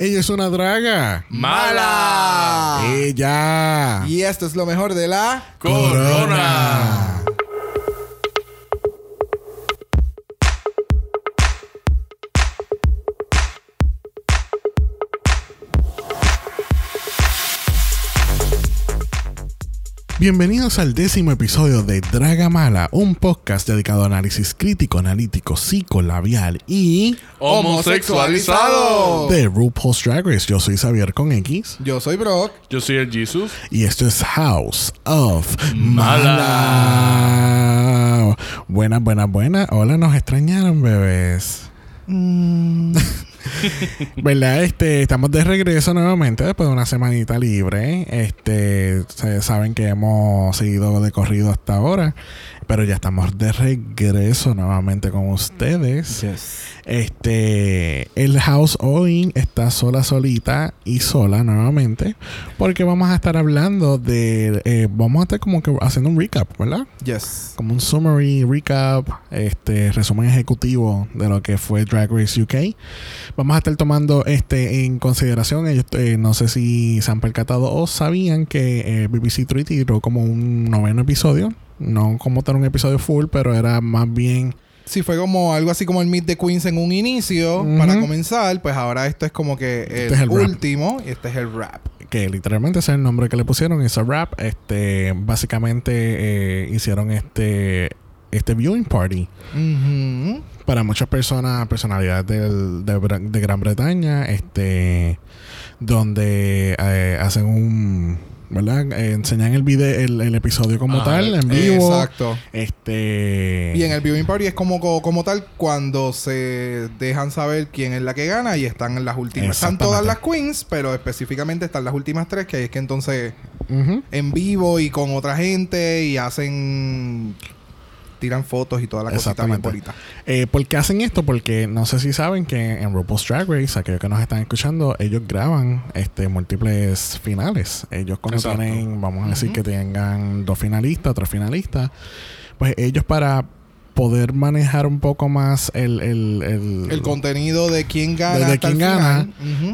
Ella es una draga. ¡Mala! Ella. Y esto es lo mejor de la Corona. Bienvenidos al décimo episodio de Draga Mala, un podcast dedicado a análisis crítico, analítico, psicolabial y Homosexualizado. de RuPaul's Drag Race. Yo soy Xavier con X Yo soy Brock. Yo soy el Jesus. y esto es House of Mala. Mala. Buenas, buenas, buenas. Hola, nos extrañaron, bebés. ¿Verdad? Este, estamos de regreso nuevamente después de una semanita libre. Este, saben que hemos seguido de corrido hasta ahora, pero ya estamos de regreso nuevamente con ustedes. Este, el house hoy está sola, solita y sola nuevamente, porque vamos a estar hablando de, eh, vamos a estar como que haciendo un recap, ¿verdad? Yes. Como un summary, recap, este, resumen ejecutivo de lo que fue Drag Race UK. Vamos a estar tomando este en consideración, ellos, eh, no sé si se han percatado o sabían que eh, BBC Three tiró como un noveno episodio, no como tal un episodio full, pero era más bien Sí, fue como algo así como el Meet the Queens en un inicio para comenzar. Pues ahora esto es como que el, Este es el rap. último y este es el rap. que literalmente ese es el nombre que le pusieron, es rap. Este, básicamente eh, hicieron este este viewing party para muchas personas, personalidades del- de Gran Bretaña, este, donde eh, hacen un, ¿verdad? Eh, enseñan el video, el, el episodio como Ah, tal, en vivo. Exacto. Este. Y en el viewing party es como, co- como tal cuando se dejan saber quién es la que gana y están en las últimas. Están todas las queens, pero específicamente están las últimas tres, que ahí es que entonces en vivo y con otra gente y hacen tiran fotos y toda la cosita bien bonita. Eh, ¿Por qué hacen esto? Porque no sé si saben que en RuPaul's Drag Race, aquellos que nos están escuchando, ellos graban este múltiples finales. Ellos cuando Exacto. tienen, vamos a decir que tengan dos finalistas, tres finalistas, pues ellos para poder manejar un poco más el... El, el, El contenido de quién gana. De- quién gana,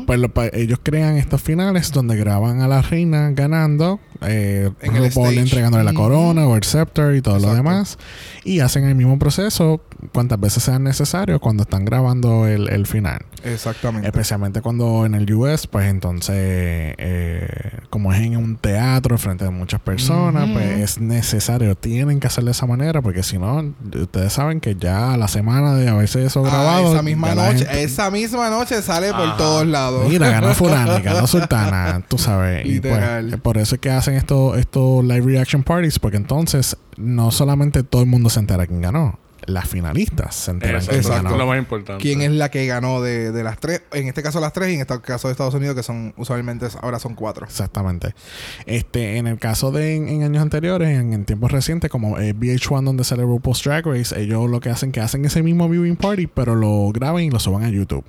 pues lo- pa- ellos crean estos finales donde graban a la reina ganando, eh, En el stage. entregándole la corona o el scepter y todo lo demás. Y hacen el mismo proceso cuantas veces sean necesarios cuando están grabando el, el final. Exactamente. Especialmente cuando en el US, pues entonces, eh, como es en un teatro frente a muchas personas, pues es necesario, tienen que hacerlo de esa manera, porque si no, ustedes saben que ya a la semana de haberse eso Ah, grabado, esa misma noche, gente- esa misma noche sale por todos lados. Mira, ganó fulana, ganó sultana, tú sabes. Y pues, por eso es que hacen estos estos live reaction parties, porque entonces no solamente todo el mundo se entera quién ganó, las finalistas se enteran Exacto. quién es lo ganó. más importante. ¿Quién es la que ganó de, de las tres? En este caso las tres y en este caso de Estados Unidos que son usualmente ahora son cuatro. Exactamente. Este, en el caso de en, en años anteriores, en, en tiempos recientes, como eh, VH1 donde sale RuPaul's Drag Race, ellos lo que hacen que hacen ese mismo viewing party, pero lo graban y lo suban a YouTube.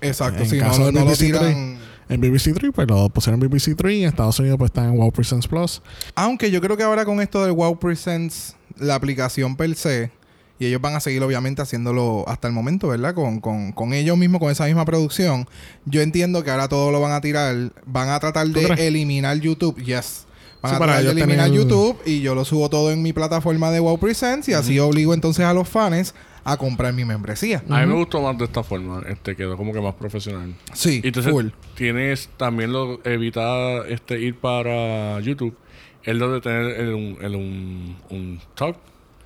Exacto. En Si no, caso de no lo BBC tiran. En BBC 3, pues lo pusieron en BBC 3 y en Estados Unidos pues está en Wow Presents Plus. Aunque yo creo que ahora con esto del Wow Presents, la aplicación per se, y ellos van a seguir obviamente haciéndolo hasta el momento, ¿verdad? Con, con, con ellos mismos, con esa misma producción. Yo entiendo que ahora todo lo van a tirar, van a tratar de crees? eliminar YouTube. Yes. Van Sí, a para tratar de eliminar tener- YouTube y yo lo subo todo en mi plataforma de Wow Presents y así obligo entonces a los fans a comprar mi membresía. A mí me gustó más de esta forma. Este quedó como que más profesional. Sí, Y entonces tienes también lo evita este ir para YouTube. Es lo de tener el, un, el, un, un talk.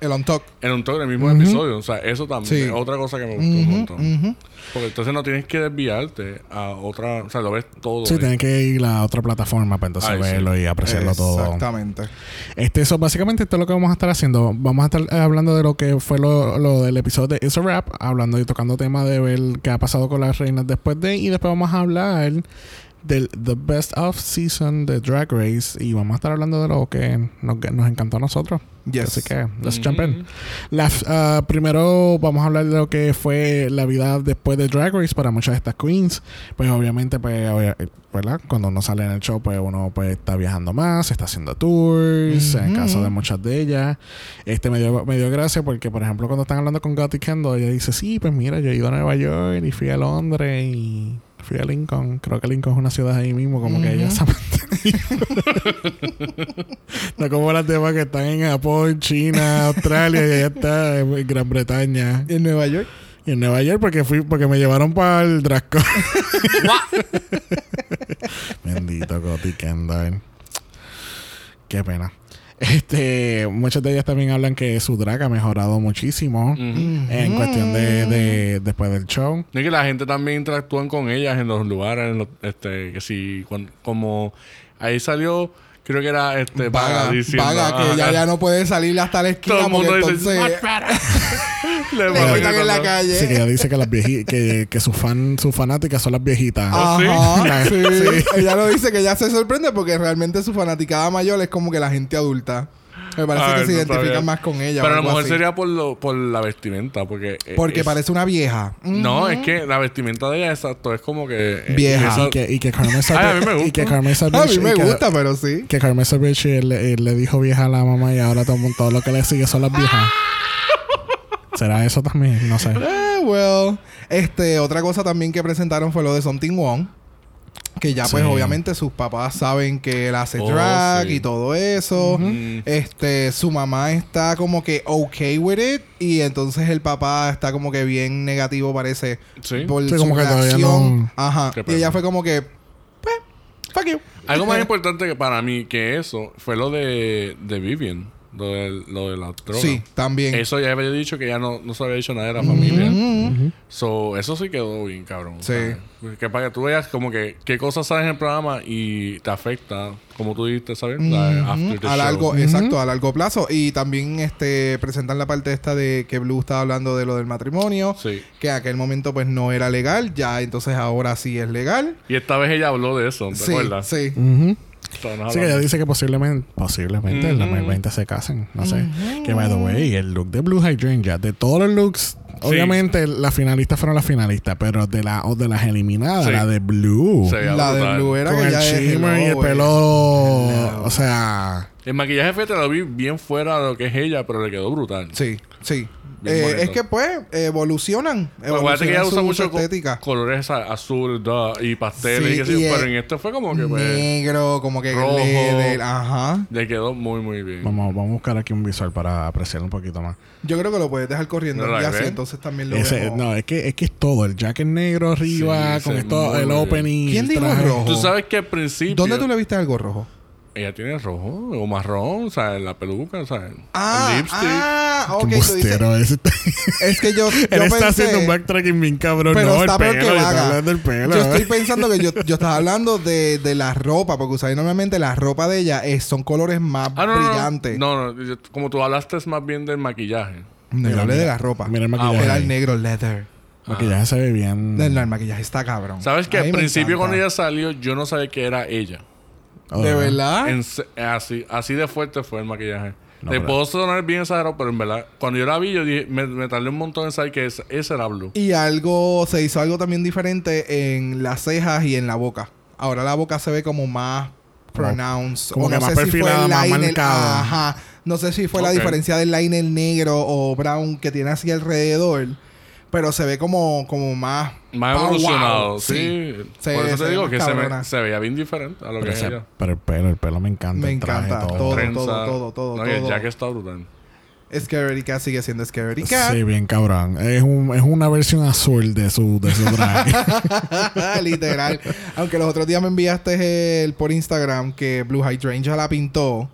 El on talk. En un talk en el mismo episodio. O sea, eso también Sí. es otra cosa que me gustó un Ujú, montón. Porque entonces no tienes que desviarte a otra. O sea, lo ves todo. Sí, ahí. tienen que ir a otra plataforma para entonces Ay, sí. verlo y apreciarlo todo. Exactamente. Este, eso básicamente esto es lo que vamos a estar haciendo. Vamos a estar eh, hablando de lo que fue lo, lo del episodio de It's a Rap, hablando y tocando temas de ver qué ha pasado con las reinas después de, y después vamos a hablar del The Best of Season de Drag Race y vamos a estar hablando de lo que nos, que nos encantó a nosotros. Yes. Así que, let's Ujú. jump in. La- ah, primero vamos a hablar de lo que fue la vida después de Drag Race para muchas de estas queens. Pues obviamente, pues, obvia- ¿verdad? Cuando uno sale en el show, pues uno pues, está viajando más, está haciendo tours, en el Ujú. caso de muchas de ellas. Este me dio, me dio gracia porque, por ejemplo, cuando están hablando con Gotti Kendall, ella dice, sí, pues mira, yo he ido a Nueva York y fui a Londres y Fui a Lincoln. Creo que Lincoln es una ciudad ahí mismo, como que ella se ha mantenido. no como las demás que están en Japón, China, Australia y ella está en Gran Bretaña. ¿En Nueva York? Y en Nueva York porque fui, porque me llevaron para el Drasco. Bendito Coti Kendall. Qué pena. Este, muchas de ellas también hablan que su drag ha mejorado muchísimo en cuestión de, de después del show. Y que la gente también interactúan con ellas en los lugares, en los- este, que si, como ahí salió, creo que era este Vaga, diciendo, vaga, que ya, ya no puede salir hasta la esquina todo el porque mundo dice, entonces. Le le en la calle. Sí, que ella dice que las vieji- que, que sus fan, sus fanáticas son las viejitas. Ah. Ajá, sí? sí. Sí. Ella lo dice que ella se sorprende porque realmente su fanaticada mayor es como que la gente adulta. Me parece Ah, que se eso está identifican bien. más con ella. Pero a lo mejor así. sería por, lo, por la vestimenta, porque... eh, Porque es- parece una vieja. No, es que la vestimenta de ella, exacto, es como que... eh, Vieja. esa- Y que, y que Carmen Ay, a mí me Sabri- y que Carmen A mí me que- gusta, pero sí. Que Carmen Sabri le, le dijo vieja a la mamá y ahora todo, todo lo que le sigue son las viejas. ¿Será eso también? No sé. Eh, well. Este, otra cosa también que presentaron fue lo de Something Wrong. Que ya, pues, Sí. obviamente, sus papás saben que él hace Oh, drag sí. y todo eso. Este, su mamá está como que okay with it. Y entonces el papá está como que bien negativo, parece. Sí. Por Sí, su como que no- Ajá. Y ella fue como que, pues, fuck you. Algo más importante que para mí que eso fue lo de, de Vivian, lo de, lo de la droga. Sí, también. Eso ya había dicho que ya no, no se había dicho nada de la familia. So, eso sí quedó bien, cabrón. Sí. ¿sabes? Que para que tú veas como que qué cosas sabes en el programa y te afecta, como tú dijiste, ¿sabes? La- after the a show. largo, exacto, a largo plazo. Y también este presentan la parte esta de que Blue estaba hablando de lo del matrimonio. Sí. Que en aquel momento pues no era legal. Ya entonces ahora sí es legal. Y esta vez ella habló de eso, ¿te Sí, acuerdas? sí. Ujú. Estábamos Sí, que ella dice que posiblemente, posiblemente en el Ujú. 2020 se casen. No sé. Que by the way, el look de Blue Hydrangea, de todos los looks, obviamente las finalistas fueron las finalistas, pero de, la, o de las eliminadas, Sí. la de Blue. La de. Blue era con que el shimmer y el hello, pelo. Hello. O sea, El maquillaje fete lo vi bien fuera de lo que es ella, pero le quedó brutal. Sí, sí. Eh, es que pues evolucionan. Pues acuérdate que ella usa mucho estética. colores azul duh, y pasteles Sí, y y pero en este fue como que pues, Negro, como que rojo. leather, Ajá. le quedó muy muy bien. vamos, vamos a buscar aquí un visual para apreciarlo un poquito más. Yo creo que lo puedes dejar corriendo. ¿No la ya ves? sí, entonces también lo Ese, vemos. no, es que, es que es todo. El jacket negro arriba, Sí, con esto, el opening. ¿Quién dijo rojo? Tú sabes que al principio ¿Dónde tú le viste algo rojo? Ella tiene rojo o marrón, o sea, la peluca, o sea, Ah, el lipstick. ah, ok. Qué tú dices- es que yo, yo Él está haciendo un backtracking bien cabrón. Pero no, está el pelo, que yo hablando del pelo. Yo estoy pensando que yo, yo estaba hablando de, de la ropa, porque ¿sabes? normalmente la ropa de ella es, son colores más Ah, no, no, brillantes. No, no, yo- como tú hablaste es más bien del maquillaje. No, yo Mira, hablé de la ropa. Mira el Ah, maquillaje. Era el negro leather. El maquillaje se ve bien. No, el maquillaje está cabrón. ¿Sabes que al principio encanta. cuando ella salió yo no sabía que era ella? Oh, ¿De verdad? En así, así de fuerte fue el maquillaje. No, Te pero- puedo sonar bien exagerado, pero en verdad, cuando yo la vi, yo dije, me, me tardé un montón en saber que ese, ese era Blue. Y algo, se hizo algo también diferente en las cejas y en la boca. Ahora la boca se ve como más Como- pronounced. como o que no más sé si fue perfilada, el más liner- marcada. Ajá. No sé si fue la diferencia del liner negro o brown que tiene así alrededor. Pero se ve como, como más... Más evolucionado, wow. sí. Se- Por eso se te digo ve que se, me, se veía bien diferente a lo Pero, que ella. pero el pelo, el pelo me encanta. Me el traje, encanta, todo. todo. Trenza. todo, todo, No, todo. jacket está brutal. Scary Cat sigue siendo Scary Cat. Sí, bien cabrón. Es, un, es una versión azul de su, de su drag. Literal. Aunque los otros días me enviaste el por Instagram que Blue Hydrangea la pintó,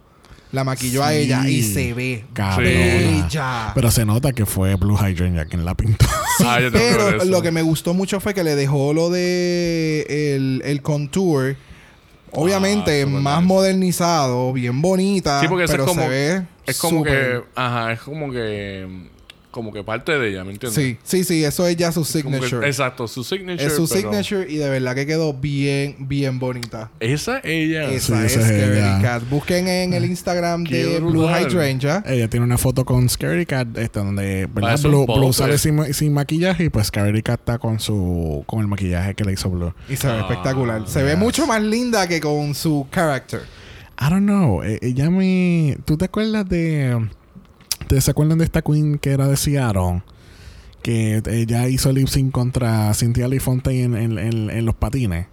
la maquilló a Sí. ella y se ve bella. Pero se nota que fue Blue Hydrangea quien la pintó. Ah, que ver Pero lo que me gustó mucho fue que le dejó lo de el, el contour. Obviamente Ah, más nice. modernizado, bien bonita. Sí, porque eso pero es como, se ve es como que, ajá, es como que, como que parte de ella, ¿me entiendes? Sí, sí, sí, eso es ya su que- signature. exacto, su signature. es su pero signature y de verdad que quedó bien, bien bonita. Esa es ella. Esa Sí, es esa es Scary ella. Cat. Busquen en el Instagram Qué de Blue brutal. Hydrangea. Ella tiene una foto con Scary Cat, este, donde ¿verdad? Blue. Blue sale sin, ma- sin maquillaje y pues Scary Cat está con su con el maquillaje que le hizo Blue. Y se ve Ah, espectacular. Se ve yes. mucho más linda que con su character. I don't know. eh, Ella me. ¿Tú te acuerdas de. ¿Te se acuerdan de esta queen que era de Seattle? que ella hizo lip sync contra Cynthia Lee Fontaine en, en, en- en los patines.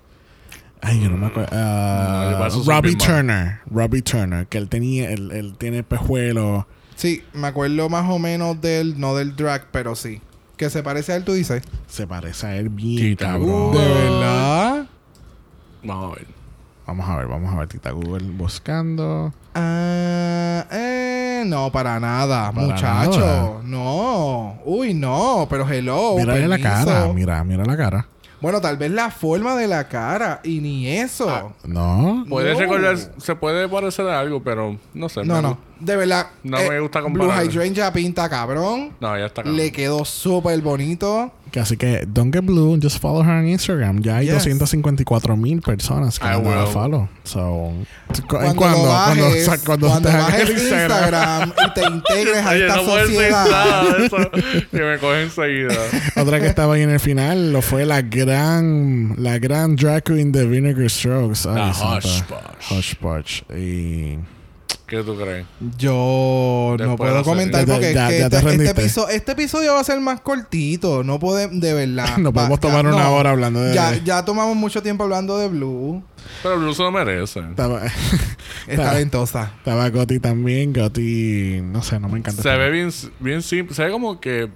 Ay, yo no me acuerdo. Ah, No, eso soy Robbie. Turner. Robbie Turner, que él tenía, él, él tiene pejuelo. Sí, me acuerdo más o menos del, no del drag, pero sí. Que se parece a él, tú dices. Se parece a él bien, Tita cabrón. ¿De verdad? Vamos a ver. Vamos a ver, vamos a ver, Tita Google buscando. Ah, eh, no, para nada, Para muchacho. nada. No. Uy, no, pero hello. Mírale la cara, mira, mira la cara. Bueno, tal vez la forma de la cara y ni eso. Ah, No. Puede No. recordar, se puede parecer a algo, pero no sé. no, me no. gusta. De verdad. eh, No me gusta Blue comparar. Hydrangea pinta cabrón. No, ya está cabrón. Le quedó súper bonito. Que Así que, don't get blue, just follow her on Instagram. Ya hay Yes. 254 mil personas que I han dado will. follow. So, ¿cu- Cuando, ¿cuándo? lo bajes, Cuando, cuando cuando bajes el Instagram y te integres a Oye, esta no sociedad. nada que me coge enseguida. Otra que estaba ahí en el final lo fue la gran, la gran drag queen de Vinegar Strokes. Ay, La. Hush Push. Y ¿Qué tú crees? Yo no puedo comentar porque Ya- es que ya te este, este rendiste. episodio, este episodio va a ser más cortito. No podemos, de verdad. no podemos Va- tomar ya- una no. hora hablando de... Ya, ya tomamos mucho tiempo hablando de Blue. Pero Blue se lo merece. Estaba, Es talentosa. estaba Gotti también. Gotti, no sé, no me encanta. Se este- ve bien, bien simple. Se ve como que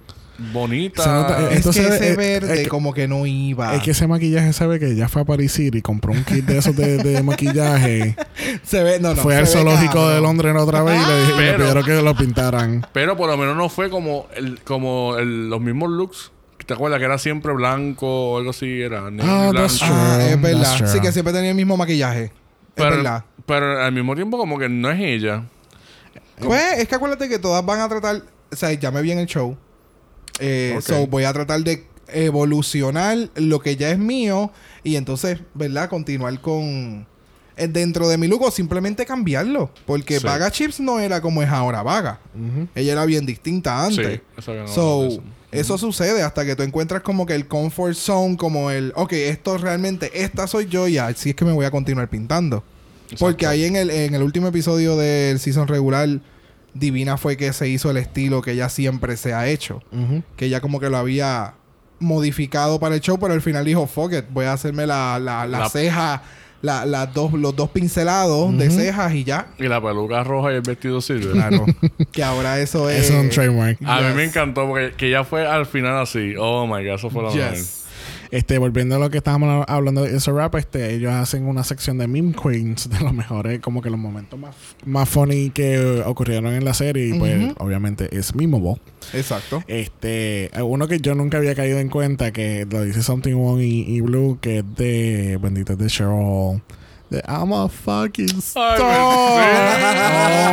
bonita. Se nota- eh, Es Entonces, que ese eh, verde es que- como que no iba. Es que ese maquillaje sabe que ya fue a Paris City y compró un kit de esos de, de maquillaje. se ve, no, no. fue se al ve zoológico cabrón. de Londres otra vez y le, dije- le Pero- pidieron que lo pintaran. Pero por lo menos no fue como el, como el- los mismos looks. ¿Te acuerdas que era siempre blanco o algo así? Era negro Ah, that's true. Ah, es That's verdad. true. Sí, que siempre tenía el mismo maquillaje. Es Pero, verdad. pero al mismo tiempo como que no es ella. Pues es que acuérdate que todas van a tratar. O sea, ya me vi en el show. Eh. So voy a tratar de evolucionar lo que ya es mío. Y entonces, ¿verdad? Continuar con. eh, Dentro de mi look o simplemente cambiarlo. Porque Sí. Vaga Chips no era como es ahora Vaga. Ella era bien distinta antes. Sí, eso notado So, eso. eso sucede hasta que tú encuentras como que el comfort zone, como el, ok, esto realmente, esta soy yo y así es que me voy a continuar pintando. Porque ahí en el, en el último episodio del season regular, Divina fue que se hizo el estilo que ella siempre se ha hecho. Que ella como que lo había modificado para el show, pero al final dijo, fuck it, voy a hacerme la, la, la La- ceja, la, las dos, los dos pincelados de cejas y ya. Y la peluca roja y el vestido silver. Claro. que ahora eso es... Eso es un trademark. A mí Yes. me encantó porque que ya fue al final así. Oh my god, eso fue la mejor. Yes. Este, volviendo a lo que estábamos hablando de eso rap, este, ellos hacen una sección de meme queens de los mejores, como que los momentos más, más funny que ocurrieron en la serie. Y pues, obviamente, es Memeable. Exacto. Este, uno que yo nunca había caído en cuenta, que lo dice Something Wrong y, y Blue, que es de, bendito, es de Cheryl. De I'm a fucking star.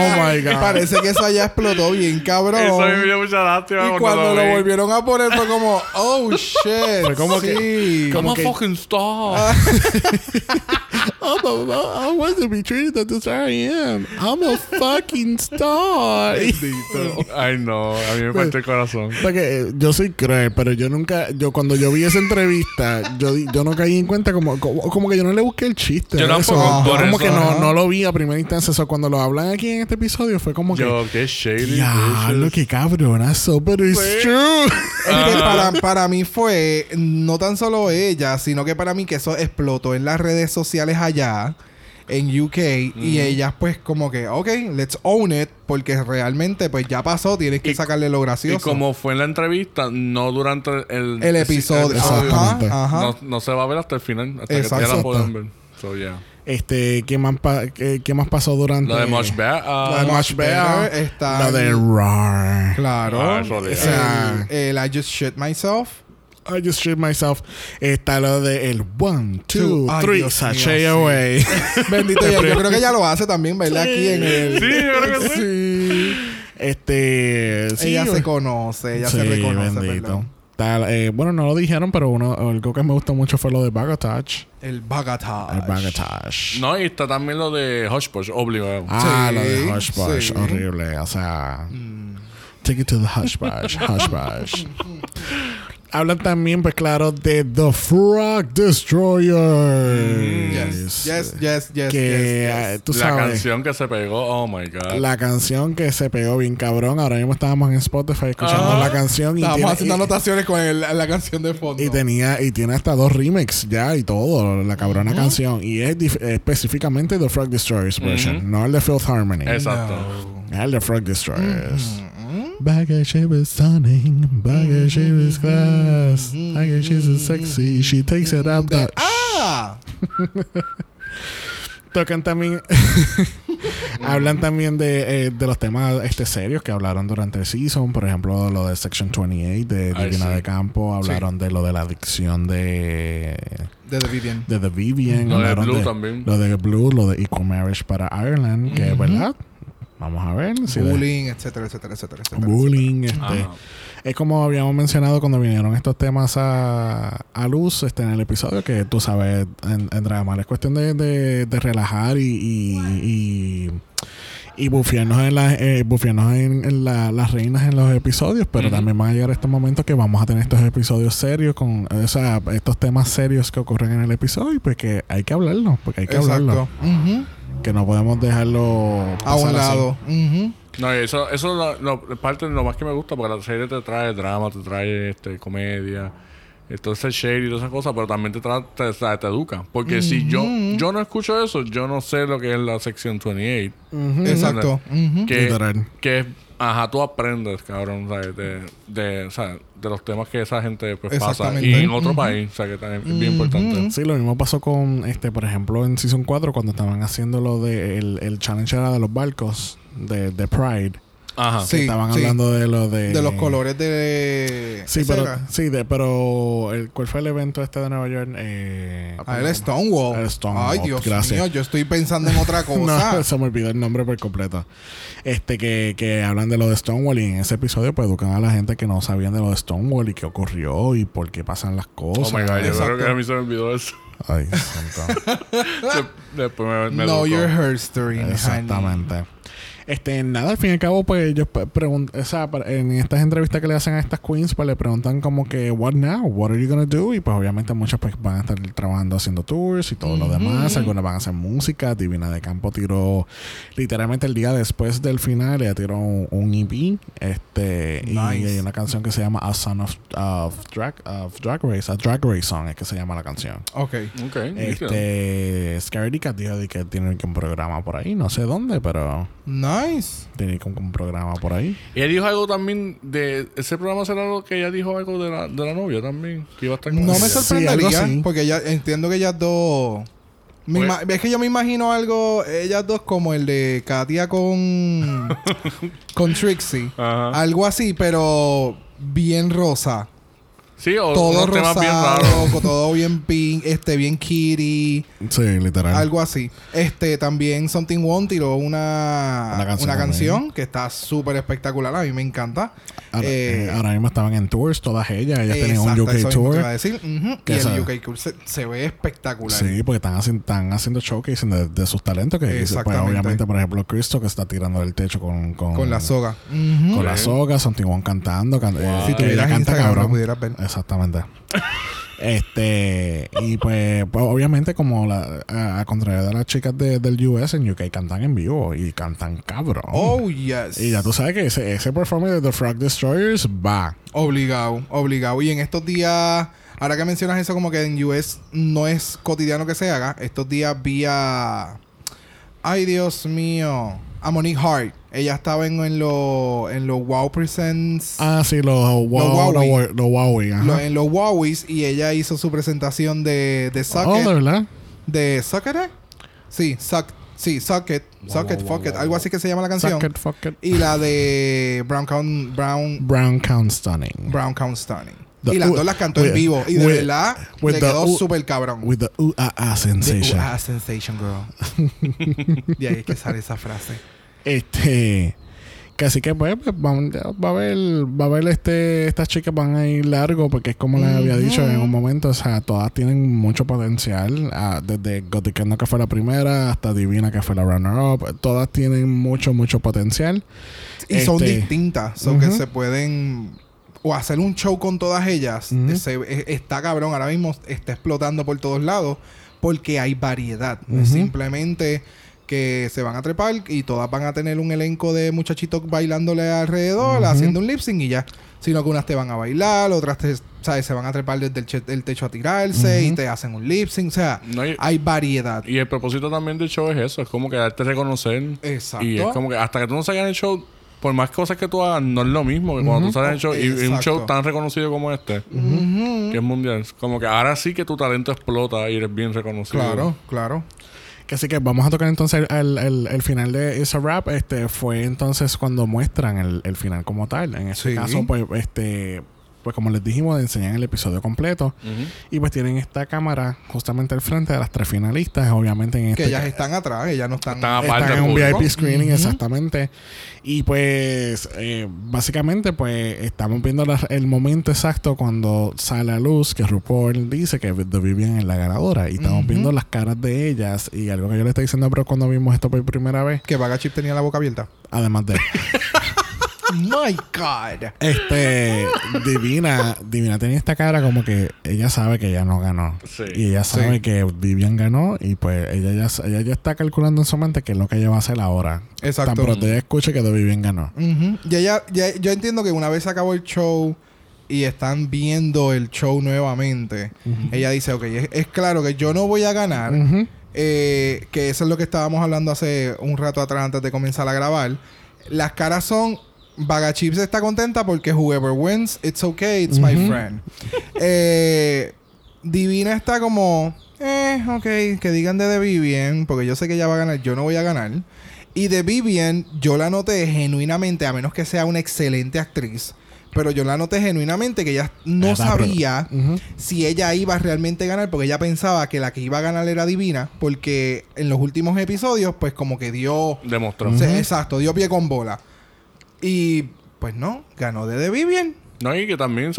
Oh my god. parece que eso allá explotó bien cabrón. Eso me dio mucha lástima y cuando lo vi. volvieron a poner fue como, oh shit. Fue como que- sí. Como como que- fucking star. I'm a, I want to be treated as the star I am. I'm a fucking star. Ay, no. A mí me partió el corazón. Porque eh, yo soy cruel, pero yo nunca, yo cuando yo vi esa entrevista, yo, di- yo no caí en cuenta como, como, como que yo no le busqué el chiste. Yo a eso. Yo por como eso, que no, ajá. no lo vi a primera instancia. Eso cuando lo hablan aquí en este episodio fue como Yo, qué shady. que, ya, lo que cabronazo, pero true. Es que Ajá. para, para mí fue no tan solo ella, sino que para mí que eso explotó en las redes sociales allá, en UK, y ellas pues como que, ok, let's own it, porque realmente pues ya pasó, tienes que Y- sacarle lo Y gracioso. como fue en la entrevista, no durante el, el episodio. Ajá, Exactamente. ajá. No, no se va a ver hasta el final, hasta que Exacto. ya la puedan ver. So, yeah. Este, ¿qué más, pa- qué, qué más pasó durante? Lo de Much Better. Lo de ah, Much Better está... Lo de Rar. Claro. Ah, eso de- O sea, el I Just Shit Myself. I just shit myself. Está lo de el one, two, Ay, three, Dios sachet sí. away. Bendito, yo, yo creo que ella lo hace también, ¿verdad? Aquí en el... Sí, yo creo que sí. Sí. Este. sí, ella se conoce, ella se Sí, reconoce, bendito. perdón. Eh, bueno, no lo dijeron, pero uno, algo que me gustó mucho fue lo de Bagatage. El Bagatage. El Bagatage. No, y está también lo de Hush Push, obligado. Ah, Sí, lo de Hush Push. sí. Horrible. O sea. Mm. Take it to the Hush Push. Hablan también, pues claro, de The Frog Destroyer. Yes. Yes, yes, yes, yes. que yes, yes. tú la sabes. canción que se pegó, oh my god. La canción que se pegó bien cabrón. Ahora mismo estábamos en Spotify escuchando Ah. la canción y, Estábamos tiene, haciendo y- anotaciones con el- la canción de fondo. y tenía y tiene hasta dos remixes ya y todo la cabrona canción y es específicamente The Frog Destroyers version, no el de Filth Harmony. Exacto. Es el de Frog Destroyers. Mm-hmm. Baggage is stunning, baggage is class, baggage is sexy, she takes it out the... ¡Ah! Tocan también, hablan también de, eh, de los temas este serios que hablaron durante el season, por ejemplo, lo de Section 28 de Divina sí. de Campo, hablaron de lo de la adicción de, De The Vivian. de The Vivian, Lo de Blue de- también. lo de Blue, lo de Equal Marriage para Ireland, que es verdad. Vamos a ver. si de- Bullying, etcétera, etcétera, etcétera, etcétera. bullying, este, es como habíamos mencionado cuando vinieron estos temas a, a luz este, en el episodio, que tú sabes, en, en Dragamar es cuestión de, de, de relajar y, y, y, y bufiarnos en, la, eh, bufiarnos en, en la- las reinas en los episodios, pero también van a llegar estos momentos que vamos a tener estos episodios serios, con o sea, estos temas serios que ocurren en el episodio, y pues que hay que hablarlo, porque hay que hablarlo, Exacto. Ujú. Que no podemos dejarlo A un así. lado. Ujú. No, y eso, eso es lo- lo- parte de lo más que me gusta, porque la serie te trae drama, te trae este, comedia, entonces shade y todas esas cosas, pero también te, tra- te, educa. Porque si yo yo no escucho eso, yo no sé lo que es la sección 28. Ujú. Exacto. Que, que ajá, tú aprendes, cabrón, ¿sabes? De, de, o sea, de los temas que esa gente pues, pasa. Y en otro país, o sea, que también es bien importante. Sí, lo mismo pasó con, este, por ejemplo, en Season 4, cuando estaban haciendo lo de el, el challenge era de los barcos de, de Pride. Ajá. Sí. estaban hablando de lo de... De los colores de. Sí, ¿ese pero, era? sí de, pero el, ¿cuál fue el evento este de Nueva York? Eh, Ah, el Stonewall. El Stonewall, Ay, Dios gracias. mío, yo estoy pensando en otra cosa. No, se me olvidó el nombre por completo. Este que, que hablan de lo de Stonewall y en ese episodio pues educan a la gente que no sabían de lo de Stonewall y qué ocurrió y por qué pasan las Oh cosas. my god, yo Exacto. creo que a mí se me olvidó eso. Ay, santo. De- Después me, me know educó. your history. honey. Este, nada, al fin y al cabo, pues ellos preguntan, o sea, en estas entrevistas que le hacen a estas queens, pues le preguntan como que, what now? What are you gonna do? Y pues obviamente muchas pues van a estar trabajando haciendo tours y todo lo demás. Algunas van a hacer música. Divina de Campo tiró literalmente el día después del final, ella tiró un, un EP. Este, y hay una canción que se llama A Son of, of Drag, of Drag Race, a Drag Race Song es que se llama la canción. Ok. Ok. Este, Scary Cat dijo de que tiene que un programa por ahí, no sé dónde, pero Nice. Tiene que un, programa por ahí. Y ella dijo algo también de... Ese programa será algo que ella dijo algo de la, de la novia también. Que iba a estar con No me ella. Sorprendería porque ya entiendo que ellas dos. me Pues- es que yo me imagino algo, ellas dos como el de Katia con con Trixie, Ajá. algo así, pero bien rosa, Sí, o todo unos temas bien todo bien pink, este bien kitty, Sí, literal. algo así. Este también Something One tiró una Una canción una también. canción que está súper espectacular, a mí me encanta. Ahora, Eh, eh, ahora mismo estaban en tours, todas ellas. Ellas tenían un UK eso tour. iba a decir. Ujú, Que Y el UK tour se, se ve espectacular. Sí, porque están haciendo, están haciendo showcasing de, de sus talentos. Que pues, obviamente, por ejemplo, Cristo que está tirando del techo con, con, Con la soga. Con la soga, Santigón cantando. can- eh, Si ella tuvieras canta Instagram, cabrón. pudieras ver. Exactamente. este, y pues, pues, obviamente, como la, a, a contrario de las chicas de- del US, en UK cantan en vivo y cantan cabrón. Oh, yes. Y ya tú sabes que ese, ese performance de The Frog Destroyers va. Obligado, obligado. Y en estos días, ahora que mencionas eso, como que en US no es cotidiano que se haga. Estos días vi a. Ay, Dios mío. A Monique Hart. Ella estaba en, en los en los Wow Presents. Ah, sí, los wow, Wowie. los los Wowie, ajá. lo- en los Wowies. Y ella hizo su presentación de, de Oh, Socket. de verdad. ¿De Socket? eh? Sí, Suck, sí, Socket. Socket, fuck it. Algo así que se llama la canción. Suck it, fuck it. Y la de Brown Count, Brown, Brown Count Stunning. Brown Count Stunning. The y las dos las cantó en vivo. Y de with- verdad with le quedó súper cabrón. With the ooh ah ah sensation. The, uh, ah, sensation girl. de ahí es que sale esa frase. Este. Que así que pues, pues, va a haber, va a haber este, estas chicas van a ir largo porque es como les había dicho en un momento, o sea, todas tienen mucho potencial, ah, desde Gothicano que fue la primera hasta Divina que fue la runner up, todas tienen mucho mucho potencial. Y son Este, distintas. So que ujú. se pueden... O hacer un show con todas ellas. Ujú. Se- e- está cabrón. Ahora mismo está explotando por todos lados. porque hay variedad. Simplemente que se van a trepar y todas van a tener un elenco de muchachitos bailándole alrededor, haciendo un lip sync y ya. Sino que unas te van a bailar, otras te, ¿sabes? se van a trepar desde el, techo a tirarse y te hacen un lip sync. O sea, No, y- hay variedad. Y el propósito también del show es eso, es como que darte a reconocer. Exacto. Y es como que hasta que tú no salgas en el show, por más cosas que tú hagas, no es lo mismo que cuando tú sales en el show y, y un show tan reconocido como este, que es mundial. Como que ahora sí que tu talento explota y eres bien reconocido. Claro, claro. Que así que vamos a tocar entonces el, el- el final de It's a Rap. Este fue entonces cuando muestran el, el final como tal. En este Sí. caso, pues, este, pues como les dijimos, enseñan el episodio completo. Y pues tienen esta cámara justamente al frente de las tres finalistas. Obviamente en Que este ellas están atrás, ellas no están... Están aparte Están en un público. VIP screening, exactamente. Y pues, eh, básicamente, pues, estamos viendo la- el momento exacto cuando sale a luz que RuPaul dice que The Vivian es la ganadora. Y estamos viendo las caras de ellas. Y algo que yo le estoy diciendo, pero cuando vimos esto por primera vez, Que Vaga Chip tenía la boca abierta. además de. My God. Este, Divina, Divina tenía esta cara como que ella sabe que ella no ganó. Sí. Y ella sabe Sí. que Vivian ganó y pues ella ya, ella ya está calculando en su mente qué es lo que ella va a hacer ahora. Exacto. Tan pronto ella escuche que Vivian ganó. Ujú. Y ella, ya- yo entiendo que una vez acabó el show y están viendo el show nuevamente, ella dice, ok, es, es claro que yo no voy a ganar, eh, que eso es lo que estábamos hablando hace un rato atrás antes de comenzar a grabar. Las caras son... Vaga Chips está contenta porque whoever wins, it's okay, it's my friend. Eh, Divina está como, eh, ok, que digan de The Vivian, porque yo sé que ella va a ganar, yo no voy a ganar. Y de Vivian, yo la noté genuinamente, a menos que sea una excelente actriz, pero yo la noté genuinamente que ella no Ah, sabía si ella iba a realmente ganar, porque ella pensaba que la que iba a ganar era Divina, porque en los últimos episodios, pues como que dio... Demostró. se- exacto, dio pie con bola. Y pues no, ganó de The Vivian. No, y que también, o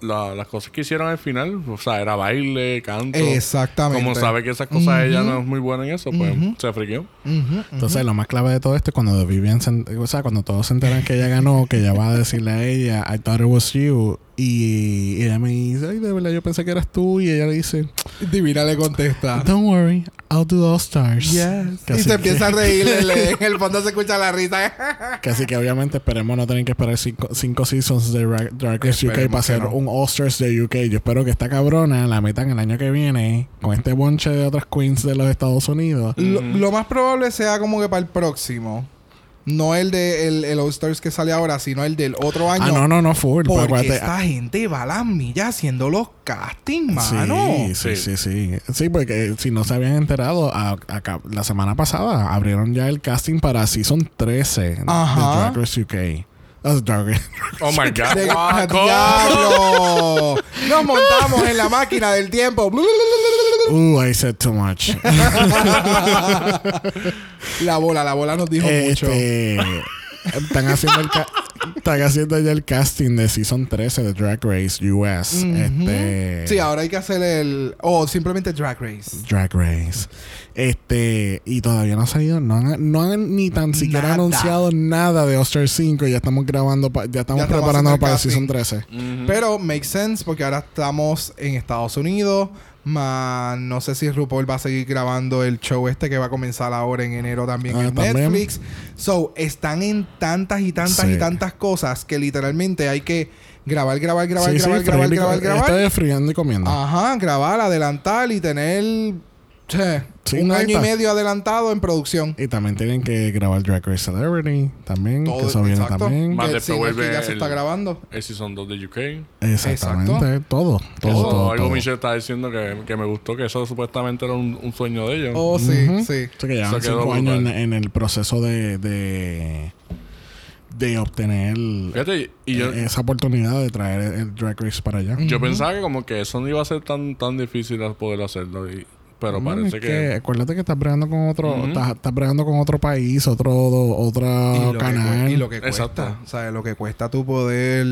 la- las cosas que hicieron al final, o sea, era baile, canto. Exactamente. Como sabe que esas cosas ella Ujú. no es muy buena en eso, pues Ujú. se friqueó. Ujú, ujú. Entonces, lo más clave de todo esto es cuando Vivian, se o sea, cuando todos se enteran que ella ganó, que ella va a decirle a ella, I thought it was you. Y ella me dice, ay, de verdad, yo pensé que eras tú. Y ella le dice, Divina le contesta. don't worry, I'll do All Stars. Yes. Y se que- empieza a reír. en el- fondo se escucha la risa. Que así que obviamente esperemos no tener que esperar cinco, cinco seasons de Ra- Drag Race UK para que hacer no. un All Stars de UK. Yo espero que esta cabrona la metan el año que viene con este bonche de otras queens de los Estados Unidos. lo, lo más probable sea como que para el próximo. No el de el, el All Stars que sale ahora, sino el del otro año. Ah, no, no, no, full. Porque acuérdate- esta gente va a las millas haciendo los castings, mano. Sí, sí, sí, Sí. sí. Sí, porque si no se habían enterado, a- la semana pasada abrieron ya el casting para Season 13 Ajá. de Drag Race UK. Oh my God. De- Guaco. ¡Diablo! Nos montamos en la máquina del tiempo. Uh, I said too much. La bola, la bola nos dijo mucho. Están haciendo el están haciendo ya el casting de Season 13 de Drag Race US. Ujú. Este. Sí, ahora hay que hacer el. O simplemente Drag Race. Drag Race. Este, y todavía no ha salido, no han, no han ni tan siquiera Nada. anunciado nada de Oster 5 y ya estamos grabando, pa- ya estamos preparando el para el. Season 13. Ujú. Pero makes sense porque ahora estamos en Estados Unidos. Más no sé si RuPaul va a seguir grabando el show este que va a comenzar ahora en enero también Ah, en también. Netflix. So, están en tantas y tantas Sí. y tantas cosas que literalmente hay que grabar, grabar, grabar, Sí, sí, grabar, grabar, grabar, grabar. Estoy friando y comiendo. Ajá, grabar, adelantar y tener che, Sí, un año y medio adelantado en producción. Y también tienen que grabar Drag Race Celebrity también, Todo, que eso viene exacto. también. Más Que después sí, vuelve ya se el- está grabando. El Season 2 de UK. Exactamente, todo, todo, Eso, todo. algo todo. Michelle está diciendo que, que me gustó, que eso supuestamente era un, un sueño de ellos. Oh, sí, Ujú. sí. O sea que llevan cinco años en, en el proceso de, de, de obtener Fíjate, y yo, esa oportunidad de traer el, el Drag Race para allá. yo pensaba que como que eso no iba a ser tan, tan difícil poder hacerlo. y- pero parece es que... acuérdate que estás bregando con otro estás, estás bregando con otro país otro otro y lo, que, canal y lo que cuesta. Exacto. O sea, lo que cuesta tu poder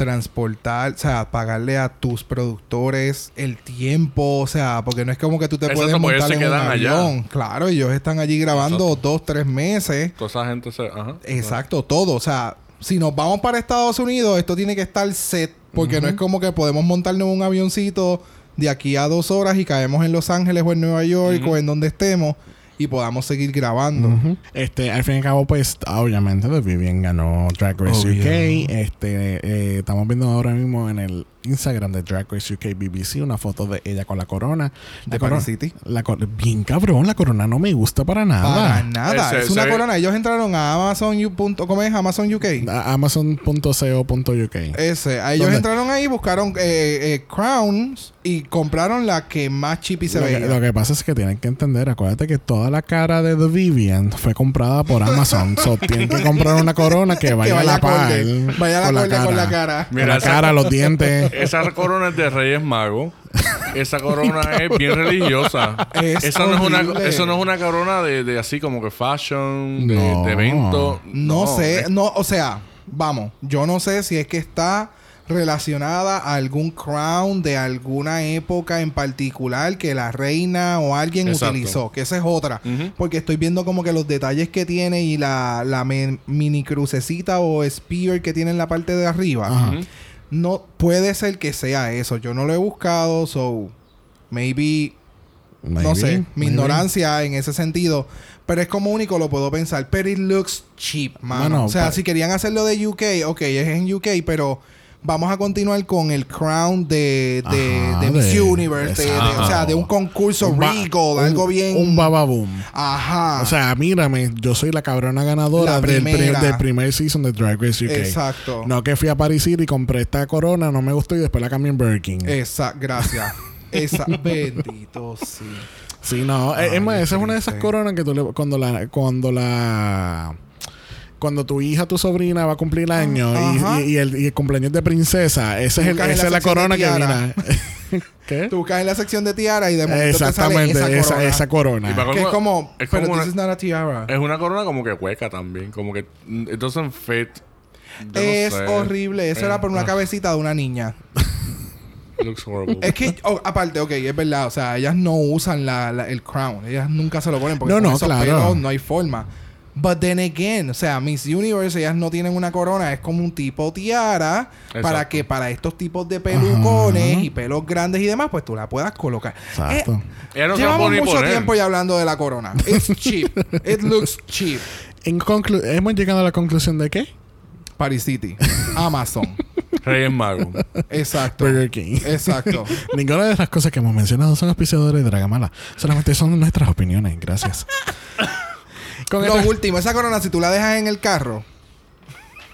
transportar, o sea, pagarle a tus productores el tiempo, o sea, porque no es como que tú te Exacto, puedes montar en un quedan allá. avión. Claro, ellos están allí grabando dos, tres meses. Toda esa gente se... Ajá. Exacto, todo. O sea, si nos vamos para Estados Unidos, esto tiene que estar set. Porque no es como que podemos montarnos en un avioncito de aquí a dos horas y caemos en Los Ángeles o en Nueva York o en donde estemos y podamos seguir grabando. Este, al fin y al cabo, pues, obviamente, The Vivian ganó Drag Race. UK. Este, eh, estamos viendo ahora mismo en el Instagram de Drag Race UK BBC una foto de ella con la corona. La De corona, Paris City. la cor- bien cabrón, la corona no me gusta para nada. Para nada. Ese- es una ese- corona. Ellos entraron a Amazon U. punto- ¿Cómo es? Amazon UK. Amazon.co.uk. Ese. Ellos ¿Dónde? entraron ahí, buscaron eh, eh, crowns y compraron la que más chippy se Lo que, veía. lo que pasa es que tienen que entender, acuérdate que toda la cara de The Vivian fue comprada por Amazon. so, tienen que comprar una corona que vaya, que a la par. Vaya a la con con la cara. Con Mira, la esa- cara, los dientes. Esa corona es de Reyes Magos. Esa corona es bien religiosa. Es Esa no es una, eso no es una corona de, de así como que fashion, de, No. de evento. No, sé, es- no, o sea, vamos, yo no sé si es que está relacionada a algún crown de alguna época en particular que la reina o alguien Exacto. utilizó, que esa es otra, porque estoy viendo como que los detalles que tiene y la, la mini crucecita o spear que tiene en la parte de arriba. No puede ser que sea eso, yo no lo he buscado, so maybe no sé, mi maybe. ignorancia en ese sentido. Pero es como único lo puedo pensar. Pero it looks cheap, mano. O sea, si querían hacerlo de UK, ok, es en UK, pero vamos a continuar con el crown de, de, Ajá, de Miss de- Universe. de- o sea, de un concurso Un ba- regal, un- algo bien. Un bababoom. Ajá. O sea, mírame, yo soy la cabrona ganadora La del, primer season de Drag Race UK. Exacto. No que fui a Paris City y compré esta corona, no me gustó y después la cambié en Burger King. Esa, gracias. Esa, bendito, sí. Sí, no. eh, Ay, es más, esa es una de esas coronas que tú le, cuando la, cuando la, cuando tu hija, tu sobrina va a cumplir años y- y, y el, y el cumpleaños de princesa, ese es el, esa es la corona que viene. ¿Qué? Tú caes en la sección de tiara y de momento Exactamente, te sale esa corona. esa, corona. Y para que es como, es pero this una- is not a tiara. Es una corona como que hueca también. Como que it doesn't fit. Yo no es sé. horrible. Eso Eh, era por una ah, cabecita de una niña. Looks horrible. Es que, oh, aparte, ok, es verdad. O sea, ellas no usan la, la- el crown. Ellas nunca se lo ponen porque No, con no, esos claro. pelos no hay forma. But then again, o sea, Miss Universe, ellas no tienen una corona. Es como un tipo tiara para que para estos tipos de pelucones y pelos grandes y demás, pues tú la puedas colocar. Exacto. Eh, no llevamos mucho poner. tiempo ya hablando de la corona. It's cheap. It looks cheap. En conclu- hemos llegado a la conclusión de qué? Paris City. Amazon. Reyes Magos. Exacto. Burger King. Exacto. Ninguna de las cosas que hemos mencionado son auspiciadores de Dragamala. Solamente son nuestras opiniones. Gracias. Con Lo esta- último, esa corona, si tú la dejas en el carro,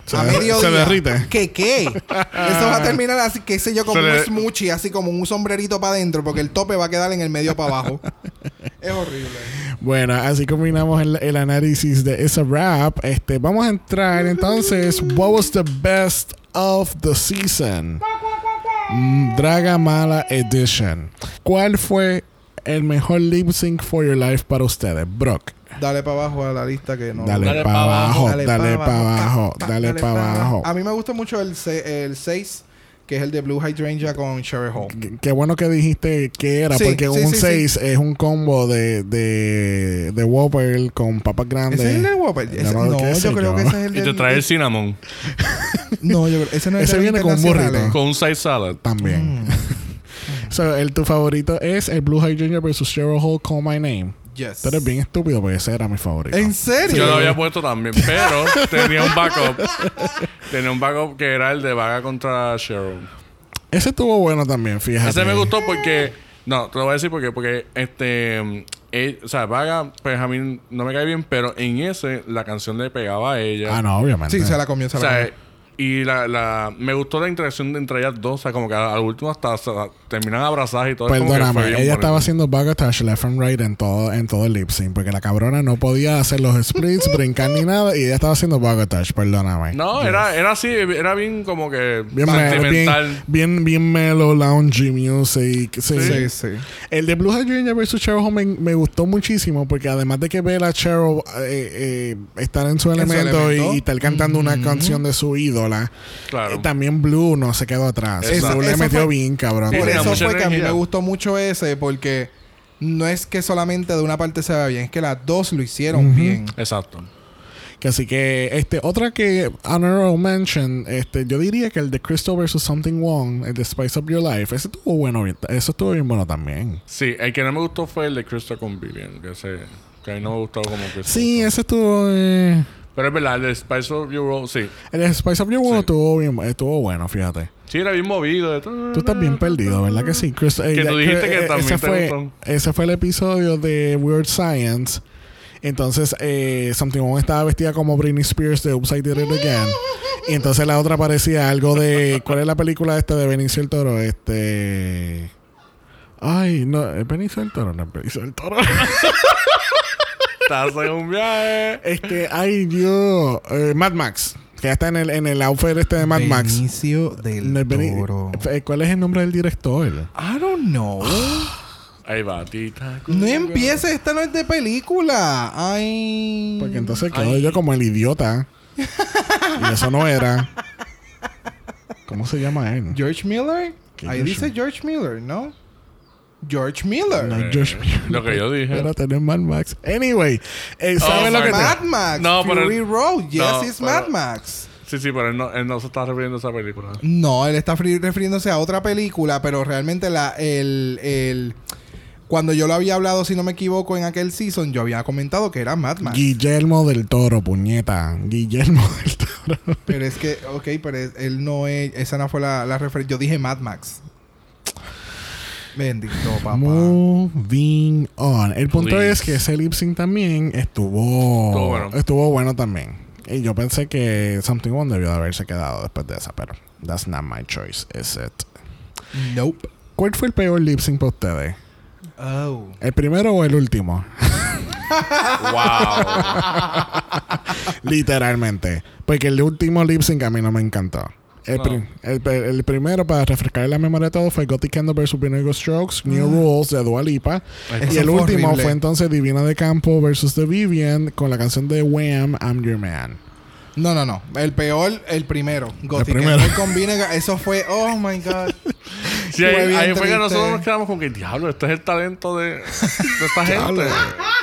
se, a der- mediodía. se derrite. ¿Qué qué? Eso va a terminar así, qué sé yo, como Se un le- smoochie, así como un sombrerito para adentro, porque el tope va a quedar en el medio para abajo. es horrible. Bueno, así combinamos el, el análisis de esa rap. Este, vamos a entrar entonces. What was the best of the season? Mm, Dragamala Edition. ¿Cuál fue el mejor lip sync for your life para ustedes? Brock. Dale para abajo a la lista que no. Dale, Dale para pa' abajo, dale pa' para abajo, dale para pa' abajo. A mí me gusta mucho el 6, que es el de Blue Hydrangea con Cherry Hall. Qué- bueno que dijiste que era, Sí, porque sí, un sí, 6 es un combo de, de, de Whopper con papas grandes. ¿Ese es el de Whopper? Ese- No, no, yo creo yo. que ese es el Y de. te trae el cinnamon. No, yo creo ese no es Ese el de viene con un burrito. Con un side salad. También. Mm. so, el, tu favorito es el Blue Hydrangea versus Cheryl Hall Call My Name. Yes. Tú eres bien estúpido porque ese era mi favorito. ¿En serio? Yo lo había puesto también, pero tenía un backup. tenía un backup que era el de Vaga contra Cheryl. Ese estuvo bueno también, fíjate. Ese me gustó porque. No, te lo voy a decir porque, porque este. eh, o sea, Vaga, pues a mí no me cae bien, pero en ese la canción le pegaba a ella. Ah, no, obviamente. Sí, se la comió, se O la sea, comió. Y la, la, me gustó la interacción de entre ellas dos. O sea, como que al, último hasta se- terminan abrazadas y todo. Perdóname, ella bonito. estaba haciendo backdash left and right en todo, en todo el lip sync porque la cabrona no podía hacer los splits, brincar ni nada y ella estaba haciendo backdash, perdóname. No, era, era así, era bien como que Bien, me- sentimental. bien, bien, bien mellow, loungy music. Sí. Sí, sí. El de Blue Hydrangea vs. Cheryl me, me gustó muchísimo porque además de que ver a Cheryl eh, eh, estar en su En su elemento. Y, y estar cantando una canción de su ídola, Claro. eh, también Blue no se quedó atrás. Exacto. Blue le Eso metió fue- bien, cabrón. Por eso fue que a mí me gustó mucho ese, porque no es que solamente de una parte se vea bien, es que las dos lo hicieron bien. Exacto. Que así que, este, otra que honorable mention, este, yo diría que el de Crystal vs. Something Wrong, el de Spice Up Your Life, ese estuvo bueno, bien- eso estuvo bien bueno también. Sí, el que no me gustó fue el de Crystal con Vivian. Que, ese, que a mí no me gustó como Crystal. Sí, ese estuvo, eh, Pero es verdad, el Spice of Your World, sí. el Spice Up Your World Sí. estuvo bien, estuvo bueno, fíjate. Sí, era bien movido. Tú estás bien perdido, ¿verdad que sí? Chris- eh, Que tú dijiste que eh, también ese te fue, gustó. ese fue el episodio de Weird Science. Entonces, eh, Something Wrong estaba vestida como Britney Spears de Upside Did It Again. Y entonces la otra parecía algo de. ¿Cuál es la película esta de Benicio el Toro? Este. Ay, no, ¿es Benicio el Toro? No es Benicio el Toro. Estás en un viaje. este, ay, Dios. Eh, Mad Max. Que ya está en el, en el outfit este de Mad Max. Benicio del Beni- Toro. ¿Cuál es el nombre del director? I don't know. Ahí va, tita. no empieces, esta no es de película. Ay. Porque entonces quedo yo como el idiota. y eso no era. ¿Cómo se llama él? George Miller. ¿Qué Ahí George dice George Miller, ¿no? George Miller. No, George Miller. Lo que yo dije. Era tener Mad Max. Anyway, eh, ¿sabes Oh, lo que te- Mad Max. No, pero- Fury Road. Yes, No, it's pero- Mad Max. Sí, sí, pero él no, él no se está refiriendo a esa película. No, él está refiriéndose a otra película, pero realmente la, el, el- cuando yo lo había hablado, si no me equivoco, en aquel season, yo había comentado que era Mad Max. Guillermo del Toro, puñeta. Guillermo del Toro. pero es que, ok, pero es- él no es, esa no fue la, la referencia. Yo dije Mad Max. Bendito, papá. Moving on. El punto Please. es que ese lip sync también estuvo, Estuvo bueno. estuvo bueno también. Y yo pensé que Something One debió de haberse quedado después de esa, pero that's not my choice, is it? Nope. ¿Cuál fue el peor lip sync para ustedes? Oh. ¿El primero o el último? ¡Wow! Literalmente. Porque el último lip sync a mí no me encantó. El, No. el, el primero, para refrescar la memoria de todo, fue Gothic Candle vs. Vinegar Strokes, New Rules de Dua Lipa. Y el último horrible. fue entonces Divina de Campo vs. The Vivian con la canción de Wham, I'm Your Man. No, no, no. El peor, el primero. Gothic primero. Angel con Vinegar. Eso fue, oh my God. Sí, Fue ahí, bien ahí fue que nosotros nos quedamos con que, diablo, este es el talento de, de esta gente.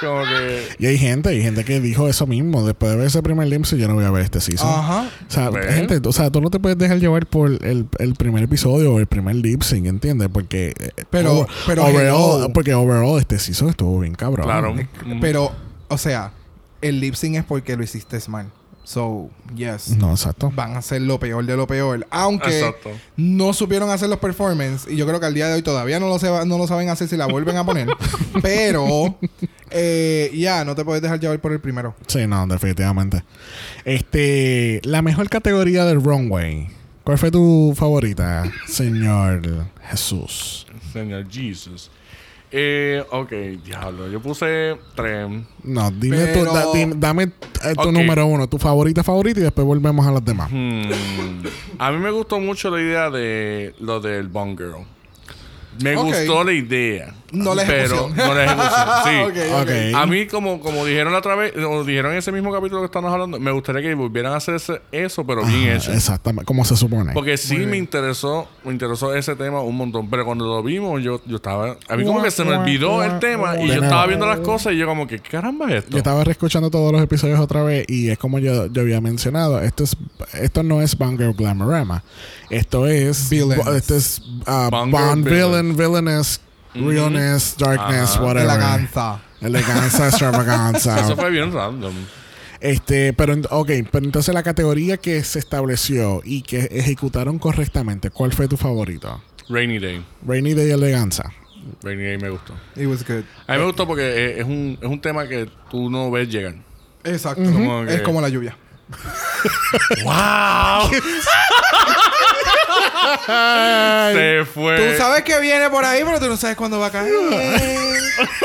Como que. Y hay gente, hay gente que dijo eso mismo. Después de ver ese primer lip sync, yo no voy a ver este season. Ajá. O sea, gente, o sea, tú no te puedes dejar llevar por el, el primer episodio o el primer lip sync, ¿entiendes? Porque eh, Pero- pero overall, hello. porque overall este season estuvo bien cabrón. Claro. Pero, o sea, el lip sync es porque lo hiciste mal. So, yes. No, exacto. Van a ser lo peor de lo peor. Aunque Exacto. no supieron hacer los performances. Y yo creo que al día de hoy todavía no lo, se- no lo saben hacer si la vuelven a poner. Pero, eh, ya, no te puedes dejar llevar por el primero. Sí, no, definitivamente. Este, la mejor categoría del runway. ¿Cuál fue tu favorita, señor Jesús? Señor Jesus. Eh, ok, diablo. Yo puse tres. No, dime Pero- tu, da- dim- dame eh, tu número uno, tu favorita favorita y después volvemos a las demás. Hmm. A mí me gustó mucho la idea de lo del Bone Girl. Me gustó la idea. No la ejecución. Pero no la ejecución. Sí. A mí, como, como dijeron la otra vez, o dijeron en ese mismo capítulo que estamos hablando, me gustaría que volvieran a hacer ese- eso, pero bien Ajá, hecho. Exactamente, como se supone. Porque sí me interesó, me interesó ese tema un montón. Pero cuando lo vimos, yo, yo estaba. A mí como que se me olvidó el tema y yo estaba viendo las cosas y yo como que, ¿qué caramba es esto? Yo estaba reescuchando todos los episodios otra vez y es como yo, yo había mencionado, esto es esto no es Banger Glamorama. Esto es Villains. esto es uh, Banger Bond villains. Villain, villainous, realness, darkness, Ajá. whatever. Eleganza. Eleganza, extravaganza. Eso fue bien random. Este, pero ok, pero entonces la categoría que se estableció y que ejecutaron correctamente, ¿cuál fue tu favorito? Rainy Day. Rainy Day Eleganza. Rainy Day me gustó. It was good. A mí me gustó porque eh, es un, es un tema que tú no ves llegar. Exacto. Como que- Es como la lluvia. ¡Wow! Se fue. Tú sabes que viene por ahí, pero tú no sabes cuándo va a caer.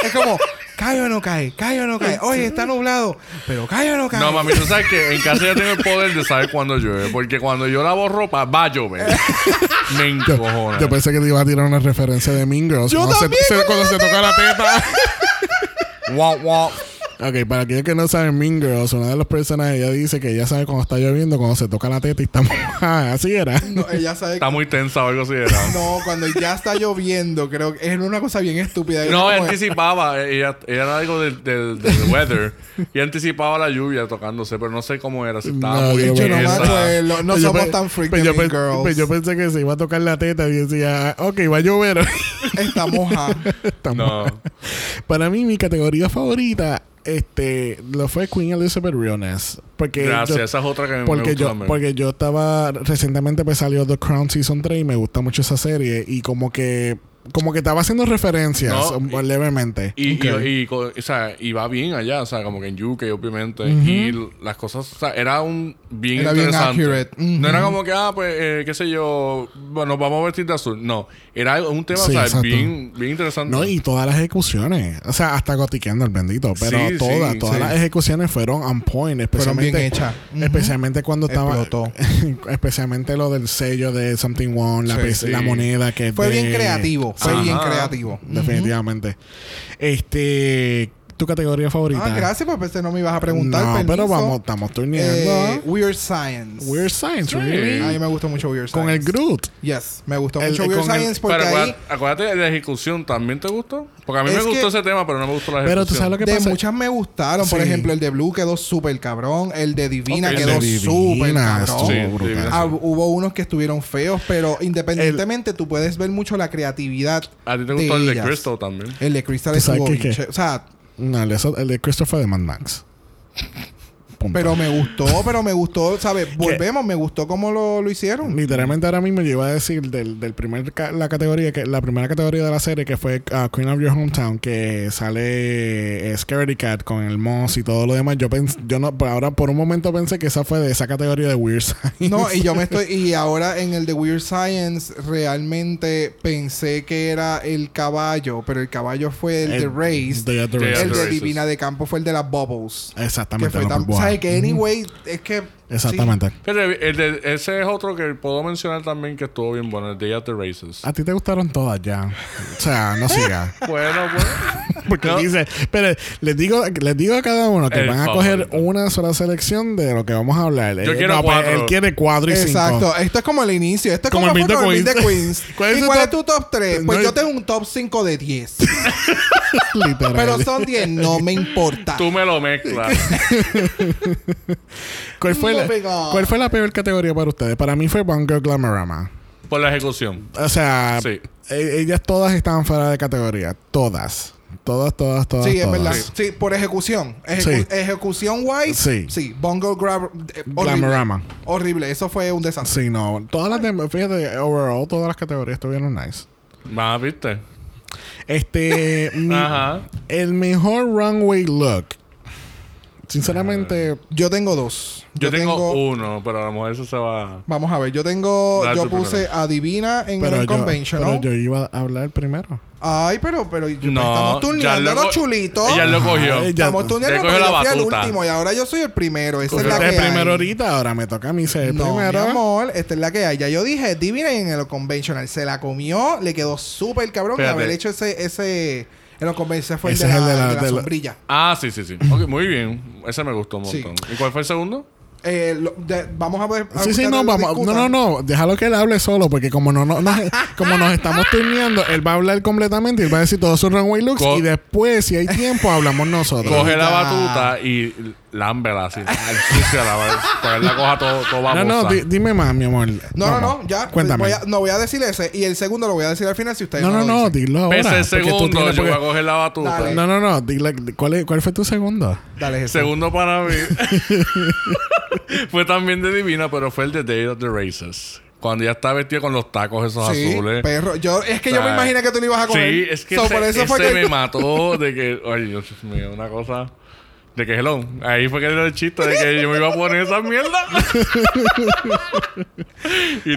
es como, cae o no cae, cae o no cae. Oye, está nublado, pero cae o no cae. No, mami, tú sabes que en casa ya tengo el poder de saber cuándo llueve. Porque cuando yo lavo ropa, va a llover. Me encojona. Yo pensé que te iba a tirar una referencia de Mean Girls. Yo cuando, también, se, cuando cuando se toca la teta. Guau, guau. Ok, para aquellos que no saben, Mean Girls, una de los personajes, ella dice que ella sabe cuando está lloviendo, cuando se toca la teta y está mojada. Así era. No, ella sabe Está muy tensa o algo así. Era. No, cuando ya está lloviendo, creo que es una cosa bien estúpida. No, ella anticipaba, ella, ella era algo del, del, del weather y anticipaba la lluvia tocándose, pero no sé cómo era, si estaba No, muy yo- Yo no. No Pues yo somos pe- tan freak pues yo, Mean pe- Girls. pues yo pensé que se iba a tocar la teta y decía, ok, va a llover. Está moja. Está No. mojada. Para mí, mi categoría favorita este, lo fue Queen Elizabeth Realness. Porque Gracias, yo- esa es otra que me- me porque gusta yo, porque yo estaba recientemente pues salió The Crown Season 3 y me gusta mucho esa serie y como que como que estaba haciendo referencias No, um, y- levemente. Y, Ok. y, y o sea, y va bien allá, o sea, como que en UK, obviamente. Y las cosas, o sea, era un bien Era bien accurate. No era como que, ah, pues, eh, qué sé yo, bueno, vamos a vestir de azul. No, era un tema, Sí, o sea, exacto. bien, bien interesante. No, y todas las ejecuciones, o sea, hasta gotiqueando el bendito, pero Sí, todas, sí, todas sí. las ejecuciones fueron on point, especialmente bien hechas. Ujú. especialmente cuando estaba especialmente lo del sello de Something One, la, Sí, pe- sí. la moneda que Fue de- bien creativo. Fue Ajá. bien creativo. Definitivamente. Este, tu categoría favorita. Ah, gracias, pues pensé no me ibas a preguntar. No, permiso. pero vamos, estamos turneando. Eh, Weird Science. Weird Science, Sí. really? A mí me gustó mucho Weird Science. Con el Groot. Yes, me gustó El- mucho el- Weird el- Science porque pero ahí acuérdate, acuérdate de la ejecución, ¿también te gustó? Porque a mí Es me gustó que- ese tema, pero no me gustó la ejecución. Pero tú sabes lo que de pasa. muchas me gustaron. Por ejemplo, el de Blue quedó súper cabrón. El de Divina quedó de súper cabrón. Sí. Divina. Ah, hubo unos que estuvieron feos, pero independientemente tú puedes ver mucho la creatividad. A ti te gustó el de. Crystal también. El de Crystal ché- O sea, No, el de, Christopher de Mad Max. Punto. pero me gustó, pero me gustó, ¿sabes? Volvemos, me gustó cómo lo, lo hicieron. Literalmente ahora mismo yo iba a decir del, del primer ca- la categoría que la primera categoría de la serie que fue uh, Queen of Your Hometown que sale eh, Scaredy Cat con el Moss y todo lo demás. Yo pens yo no por ahora por un momento pensé que esa fue de esa categoría de Weird Science. No, y yo me estoy. Y ahora en el de Weird Science, realmente pensé que era el caballo, pero el caballo fue el, de Race. de The The Race. el de. Divina de Campo fue el de las Bubbles. Que Exactamente. fue la tan. Que anyway, es que. Exactamente. Fíjate, el de, ese es otro que puedo mencionar también que estuvo bien bueno, el Day at the Races. A ti te gustaron todas ya. O sea, no sigas. Bueno, pues. Porque No. dice, pero les digo, les digo a cada uno que El van a coger una sola selección de lo que vamos a hablar. Yo Eh, quiero no, pues, cuatro. él quiere cuatro y Exacto. cinco. Esto es como el inicio. Esto es Como como, el Meet Queens. Queens. ¿Cuál es ¿Y cuál top? es tu top 3? Pues No, yo tengo un top 5 de 10. Literal. pero son 10. No me importa. Tú me lo mezclas. ¿Cuál, fue la. ¿Cuál fue la peor categoría para ustedes? Para mí fue Bunker Glamorama. por la ejecución. O sea, Sí. e- ellas todas estaban fuera de categoría. Todas. Todas, todas, todas. Sí, es todas. verdad. Sí, por ejecución. Ejecu- Sí. Ejecución wise. Sí. Sí. Bungle grab. eh, horrible. Glamorama. Horrible. Eso fue un desastre. Sí, no. Todas las demás, fíjate, overall, todas las categorías estuvieron nice. Más, ¿viste? Este, mi- Ajá. el mejor runway look. Sinceramente, Yo tengo dos. Yo, tengo, uno, pero a lo mejor eso se va. Vamos a ver. Yo tengo. Dale yo puse primero. a Divina en pero el yo, conventional. pero yo iba a hablar primero. Ay, pero, pero yo- No, estamos ya turneando lo los chulitos. Ella lo cogió. Ay, ya- Estamos turneando cogió pero la yo fui al batuta. último y ahora yo soy el primero. Esa es la que es primero hay. ahorita, ahora me toca a mí ser el No, primero. mi amor, esta es la que hay. Ya yo dije, Divina en el conventional. Se la comió, le quedó súper cabrón. Fíjate. haber hecho ese, ese... En los convencionales fue el Ese de es la, el de la- de la de la- sombrilla. Ah, sí, sí, sí. Ok, muy bien. Ese me gustó un Sí. montón. ¿Y cuál fue el segundo? Eh, lo- de- vamos a ver. a Sí, sí, no, vamos. No, discutan. no, no. Déjalo que él hable solo, porque como no, no, no- como nos estamos turneando, él va a hablar completamente y él va a decir todos sus runway looks. Co- y después, si hay tiempo, hablamos nosotros. Coge la batuta y lámbela así. Para la coja todo, todo no, no, di- dime más, mi amor. No, no, no, ya. Cuéntame. Voy a- no voy a decir ese. Y el segundo lo voy a decir al final si ustedes no, no, lo no, dicen. dilo ahora. Pese el porque tú segundo, tienes- yo voy a porque- coger la batuta. Dale. No, no, no. dile- ¿cuál, es- ¿Cuál fue tu segundo? Dale, Jesús. Segundo para mí fue también de Divina, pero fue el de Day of the Races. Cuando ya está vestido con los tacos esos Sí, azules. perro. Yo, es que yo me imaginé que tú lo ibas a comer. Sí, es que So, ese, por eso fue ese que- me mató de que... Ay, Dios mío, una cosa... De que hello. Ahí fue que dio el chiste de que yo me iba a poner esa mierda.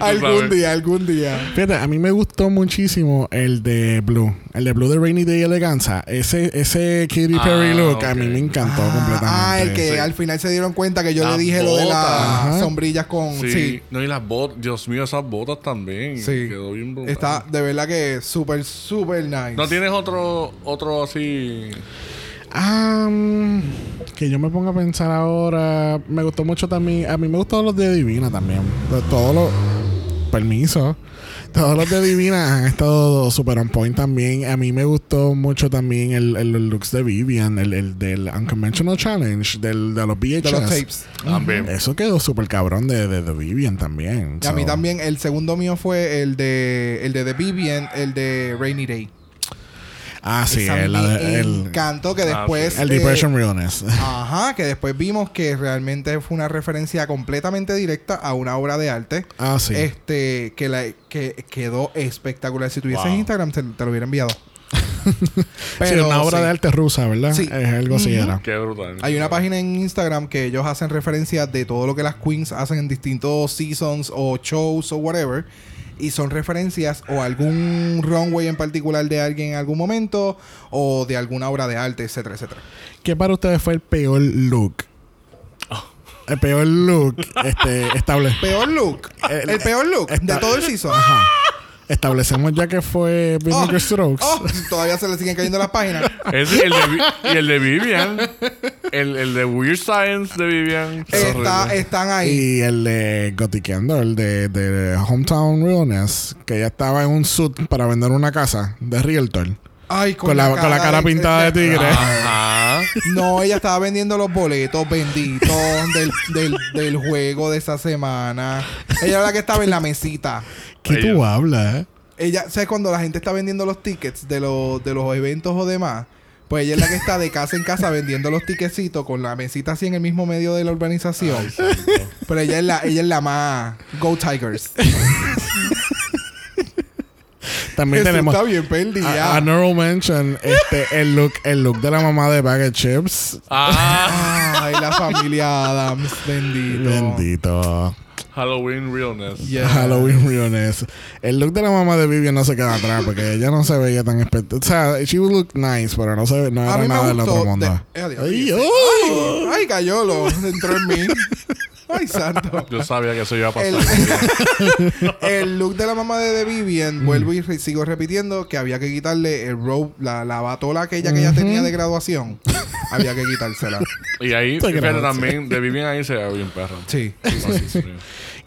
Algún sabes. día, algún día. Fíjate, a mí me gustó muchísimo el de Blue. El de Blue de Rainy Day Eleganza. Ese, ese Katy Perry Ah, look a mí me encantó Ah, completamente. ah, el que Sí. al final se dieron cuenta que yo Las le dije lo de las sombrillas con. Sí. Sí. No, y las botas... Dios mío, esas botas también. Sí. Quedó bien brutal. Está de verdad que súper, súper nice. ¿No tienes otro, otro así...? Ah, que yo me ponga a pensar ahora. Me gustó mucho también. A mí me gustaron los de Divina también. De Todos los. Permiso. Todos los de Divina han estado super on point también. A mí me gustó mucho también el, el, el looks de Vivian, el, el del Unconventional Challenge, del, de los VHS. De los tapes. También. Eso quedó súper cabrón de, de, de Vivian también. Y a mí también, el segundo mío fue el de el de The Vivian, el de Rainy Day. Ah, sí, Esa el, me el, encantó que Ah, después. el eh, Depression Realness. Ajá, que después vimos que realmente fue una referencia completamente directa a una obra de arte. Ah, sí. Este, que, la, que quedó espectacular. Si tuvieses Wow. Instagram, te, te lo hubiera enviado. sí, una obra sí. de arte rusa, ¿verdad? Sí. Es algo así era. Qué brutal. Hay una página en Instagram que ellos hacen referencia de todo lo que las queens hacen en distintos seasons o shows o whatever. Y son referencias o algún runway en particular de alguien en algún momento o de alguna obra de arte, etcétera, etcétera. ¿Qué para ustedes fue el peor look? Oh. El peor look este, estable. Peor look. El- el peor look esta- de todo el season. Ajá. Establecemos ya que fue Vinegar Oh, Strokes. oh, todavía se le siguen cayendo las páginas. El de, y el de Vivian. El, el de Weird Science de Vivian. Está, están ahí. Y el de Gotiqueando, el de, de Hometown Realness, que ya estaba en un suit para vender una casa de Realtor. Ay, Con, la, con la cara pintada de tigre. Ajá. No, ella estaba vendiendo los boletos benditos del, del, del juego de esa semana. Ella era la que estaba en la mesita. ¿Qué tú hablas? eh? Ella, ¿sabes cuando la gente está vendiendo los tickets de los, de los eventos o demás? Pues ella es la que está de casa en casa vendiendo los tickecitos con la mesita así en el mismo medio de la urbanización. Pero ella es la, ella es la más Go Tigers. También Eso tenemos está bien perdida. a, a Neural Mention, este, el look, el look de la mamá de Bag of Chips. Ah, Ay, la familia Adams, bendito. Bendito. Halloween Realness. Halloween Realness. El look de la mamá de Vivian no se queda atrás porque ella no se veía tan espectacular. O sea, she would look nice, pero no, se, no A era mí me nada del gustó. otro mundo. de-. Ay, ay, ay. ay, cayolo. Entró en mí. Ay, santo. Yo sabía que eso iba a pasar. El, el look de la mamá de The Vivian, vuelvo y re- sigo repitiendo que había que quitarle el robe, la, la batola aquella que ella tenía de graduación. había que quitársela. Y ahí, grabando. también, de Vivian ahí se ve bien perro. Sí. Sí.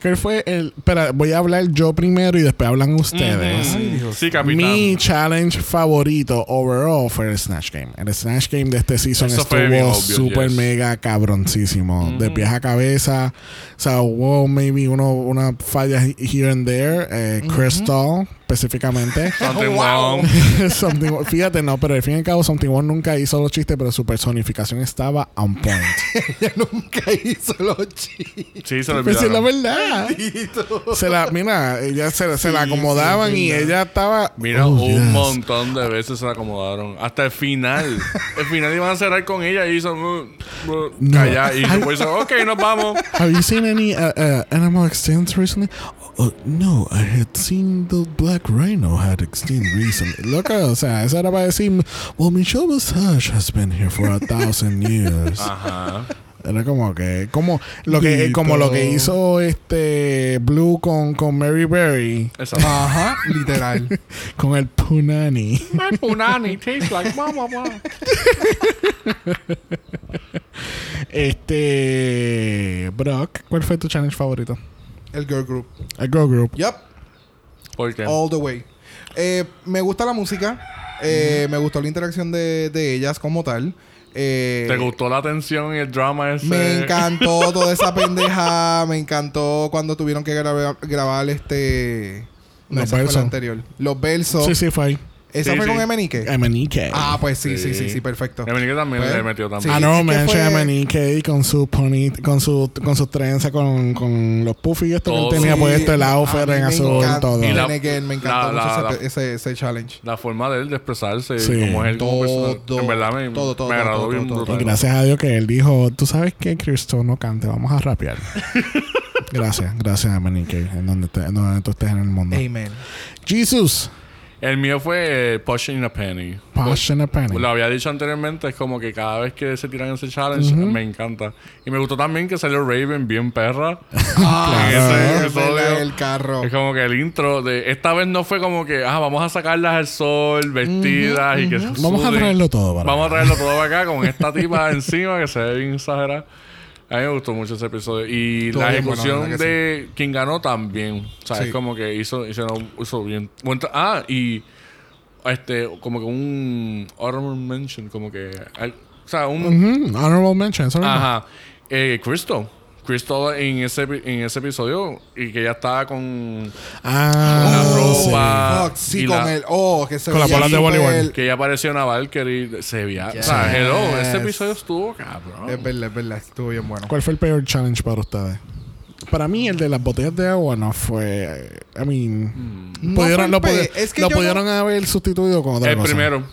¿Cuál fue el...? Espera, voy a hablar yo primero y después hablan ustedes. Mm, Sí, capitán. Mi challenge favorito overall fue el Snatch Game. El Snatch Game de este season Eso estuvo súper yes. mega cabroncísimo. De pies a cabeza. O sea, hubo maybe uno, una falla here and there. Eh, Crystal, específicamente. Something wrong. Something- fíjate, no, pero al fin y al cabo, Something One nunca hizo los chistes, pero su personificación estaba on point. ella nunca hizo los chistes. Sí, se lo Pues sí, la olvidaron. verdad. Se la, mira, ella se, se la acomodaban sí, y ella estaba. Mira, Oh, un yes. montón de veces se la acomodaron. Hasta el final. el final iban a cerrar con ella y hizo... No. callar. Y después hizo, ok, nos vamos. Have you seen any uh, uh, animal extincts recently? Oh, no, I had seen the black rhino had extinct recently. Loca, o sea, eso era para decir, well, Michelle Visage has been here for a thousand years. Ajá. Era como que, como lo que, Dito. como lo que hizo este Blue con, con Mary Berry. Ajá, literal. con el Punani. My punani tastes like mama. mama. Este, Brock, ¿cuál fue tu challenge favorito? El girl group. El Girl Group. Yup. ¿Por qué? All the way. Eh, me gusta la música. Eh, Me gustó la interacción de, de ellas como tal. Eh, ¿Te gustó la tensión y el drama ese? Me encantó toda esa pendeja. Me encantó cuando tuvieron que grabar, grabar este. No, Los versos. anterior. Los versos. Sí, sí, fue ahí. ¿Esa Sí, fue sí. con Emenique? Emenique. Ah, pues sí, sí, sí, Sí. sí, perfecto. Emenique también Pues, le metió también. Ah, no, mention fue- con su pony, con su, con sus trenzas, con, con los puffy esto que Todo. él tenía Sí, puesto, el outfit en me azul, encanta- todo. Y la- me encantó la- mucho la- ese, ese, ese challenge. La forma de él de expresarse, Sí. como es él como persona. Todo, En verdad me, todo, todo, me agradó todo, bien todo, brutal. Y gracias a Dios que él dijo, tú sabes que Cristo no cante, vamos a rapear. gracias, gracias Emenique, en donde, te- en donde tú estés en el mundo. Amen. Jesus, El mío fue Pushing a Penny. Pushing a Penny. Lo había dicho anteriormente, es como que cada vez que se tiran ese challenge me encanta. Y me gustó también que salió Raven bien perra. Ah, en ese el carro. Es como que el intro de esta vez no fue como que, ah, vamos a sacarlas al sol, vestidas y que se Vamos a traerlo todo para Vamos a traerlo todo para acá con esta tipa encima que se ve bien exagerada. A mí me gustó mucho ese episodio. Y la bien bueno, ejecución la de quien ganó también. O sea, Sí. es como que hizo, hizo, hizo bien. ah, y este, como que un honorable mention, como que. o sea, un. Honorable mention, eso. Ajá. Eh, Crystal. Crystal en ese, en ese episodio y que ya estaba con Ah, la sí. ropa. Fuck, sí, y con la- el. Oh, que se Con veía bolas de voleibol. Que ya apareció una Valkyrie. Se veía. O sea, hello. Ese episodio estuvo cabrón. Es verdad, es verdad. Estuvo bien bueno. ¿Cuál fue el peor challenge para ustedes? Para mí, el de las botellas de agua no fue. I mean. No pudieron, fue lo, el pe- pudi- es que lo yo pudieron no- haber sustituido con otra El cosa. primero.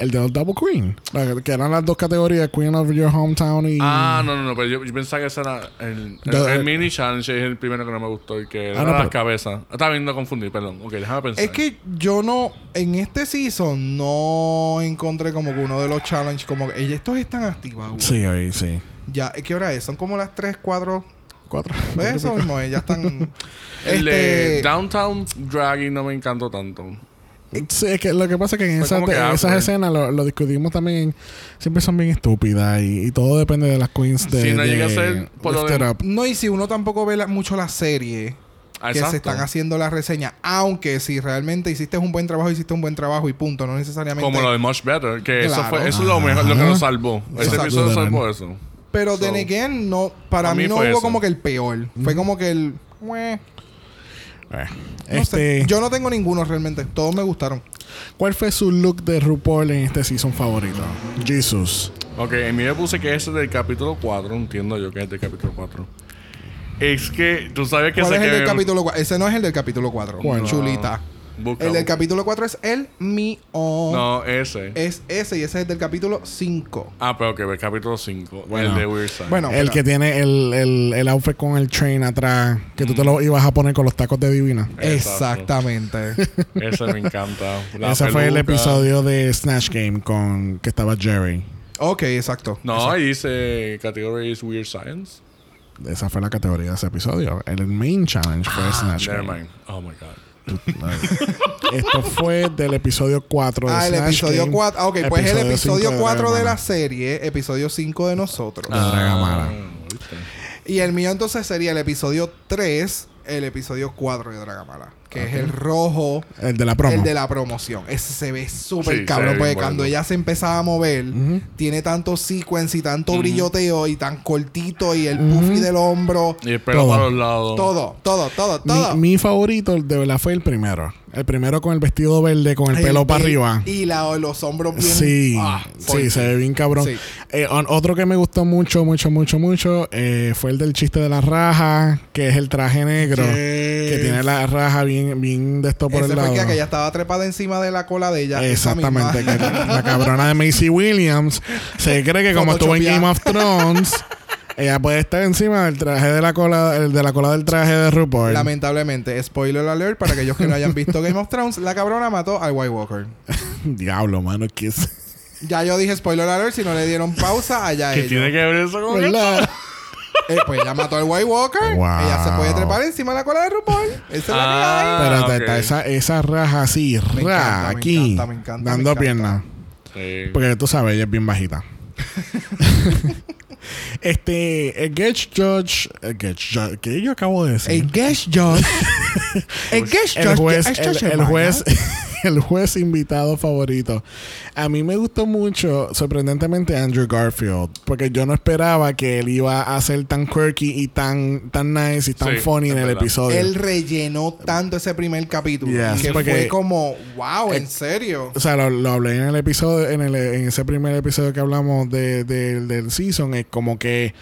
El de los Double Queen. La- Que eran las dos categorías: Queen of Your Hometown y. Ah, no, no, no. Pero yo, yo pensaba que ese era el, el, mini challenge. Es el primero que no me gustó. Y que era Ah, no, las pero- cabezas. Estaba viendo confundir, perdón. Ok, déjame pensar. Es que yo no, en este season, no encontré como que uno de los challenges, como que "Ey, estos están activados. Sí, ahí sí. Ya, ¿qué hora es? Son como las 3, 4. Cuatro. ¿Ves? Eso mismo, eh, ya están. el de este. Downtown Dragging no me encantó tanto. Sí, es que lo que pasa es que en, esa- que en esas awkward. escenas lo, lo discutimos también. Siempre son bien estúpidas y, y todo depende de las queens de. Sí, no de- llega a ser por lo de-. No, y si uno tampoco ve la- mucho la serie, Ah, que se están haciendo las reseñas, aunque si realmente hiciste un buen trabajo, hiciste un buen trabajo y punto, no necesariamente. Como lo de Much Better. Que eso, fue, eso es lo mejor, lo que nos salvó. Ese episodio salvó eso. Pero So, then again, no, para mí, mí no fue hubo eso. como que el peor. Fue como que el. "Mue". Eh, No este, sé. Yo no tengo ninguno realmente. Todos me gustaron. ¿Cuál fue su look de RuPaul en este season favorito? Jesus. Ok, en mí me puse que ese es del capítulo 4. Entiendo yo que es del capítulo 4. Es que tú sabes que ¿Cuál se es el del capítulo 4? Ese no es el del capítulo 4. ¿Cuál? Chulita. Busca, El del busca. capítulo 4 es el mío. No, ese. Es ese y ese es el del capítulo 5. Ah, pero que el capítulo 5. Bueno. el de Weird Science. Bueno, el que tiene el, el, el outfit con el train atrás, que tú te lo ibas a poner con los tacos de Divina. Exactamente. Ese me encanta. La Ese fue el episodio de Snatch Game con que estaba Jerry. ok, exacto. No, ahí dice Category is Weird Science. Esa fue la categoría de ese episodio. El main challenge fue Snatch Never Game. mind. Oh my God. Esto fue del episodio 4 de Ah, el Snatch episodio Game. 4. Ok, pues el episodio 5 4 de la serie, episodio 5 de nosotros. De Dragamala. Ah. Y el mío entonces sería el episodio 3, el episodio 4 de Dragamala. Que es el rojo, El de la promo. el de la promoción. Ese se ve súper Sí, cabrón. Porque cuando bueno. ella se empezaba a mover, tiene tanto sequence y tanto brilloteo y tan cortito y el puffy del hombro. Y el pelo Todo. para los lados. Todo, todo, todo, todo. mi favorito de verdad fue el primero. El primero con el vestido verde, con el, El pelo para arriba. Y la- los hombros bien. Sí, Ah, sí, se ve bien cabrón. Sí. Eh, otro que me gustó mucho, mucho, mucho, mucho eh, fue el del chiste de la raja, que es el traje negro, Yes. que tiene la raja bien, bien de esto por Ese el lado. que, que ella estaba trepada encima de la cola de ella. Exactamente, que la cabrona de Macy Williams se cree que como estuvo en. Game of Thrones, ella puede estar encima del traje de la cola, de la cola del traje de RuPaul. Lamentablemente, spoiler alert para aquellos que no hayan visto Game of Thrones, la cabrona mató al White Walker. Diablo, mano, que es. Ya yo dije spoiler alert, si no le dieron pausa, allá ¿Qué ellos. tiene que ver eso con esto? ¿Verdad? Eh, pues ella mató al White Walker. Wow. Ella se puede trepar encima de la cola de RuPaul. Esa es la que hay. Ah, Pero ok. está esa, esa raja así, Me ra, encanta, me aquí, encanta, me encanta, dando me encanta. piernas. Sí. Porque tú sabes, ella es bien bajita. este, el Guest Judge, el Guest Judge, ¿qué yo acabo de decir? El guest judge. el guest el judge. juez, el, el semana. juez, el juez invitado favorito. A mí me gustó mucho, sorprendentemente, Andrew Garfield, porque yo no esperaba que él iba a ser tan quirky y tan, tan nice y tan Sí, funny en el verdad. episodio. Él rellenó tanto ese primer capítulo Yes, que fue como, wow, en Eh, serio. O sea, lo, lo hablé en el episodio, en, el, en ese primer episodio que hablamos de, de- del season. Es como que,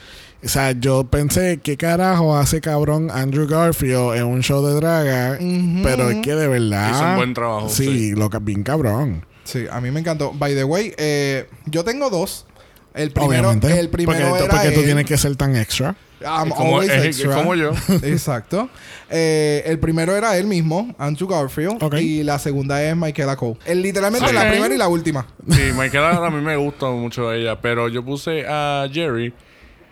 o sea, yo pensé, ¿qué carajo hace cabrón Andrew Garfield en un show de draga? Pero es que de verdad. Hizo un buen trabajo, Sí, sí. lo que bien cabrón. Sí, a mí me encantó. By the way, eh, yo tengo dos. El primero, Obviamente. el primero porque, era porque tú él. tienes que ser tan extra. I'm como, always es- es extra. como yo. Exacto. Eh, el primero era él mismo, Andrew Garfield. Y la segunda es Michaela Cole. El, literalmente Sí. la primera y la última. Sí, Michaela a mí me gusta mucho ella, pero yo puse a Jerry.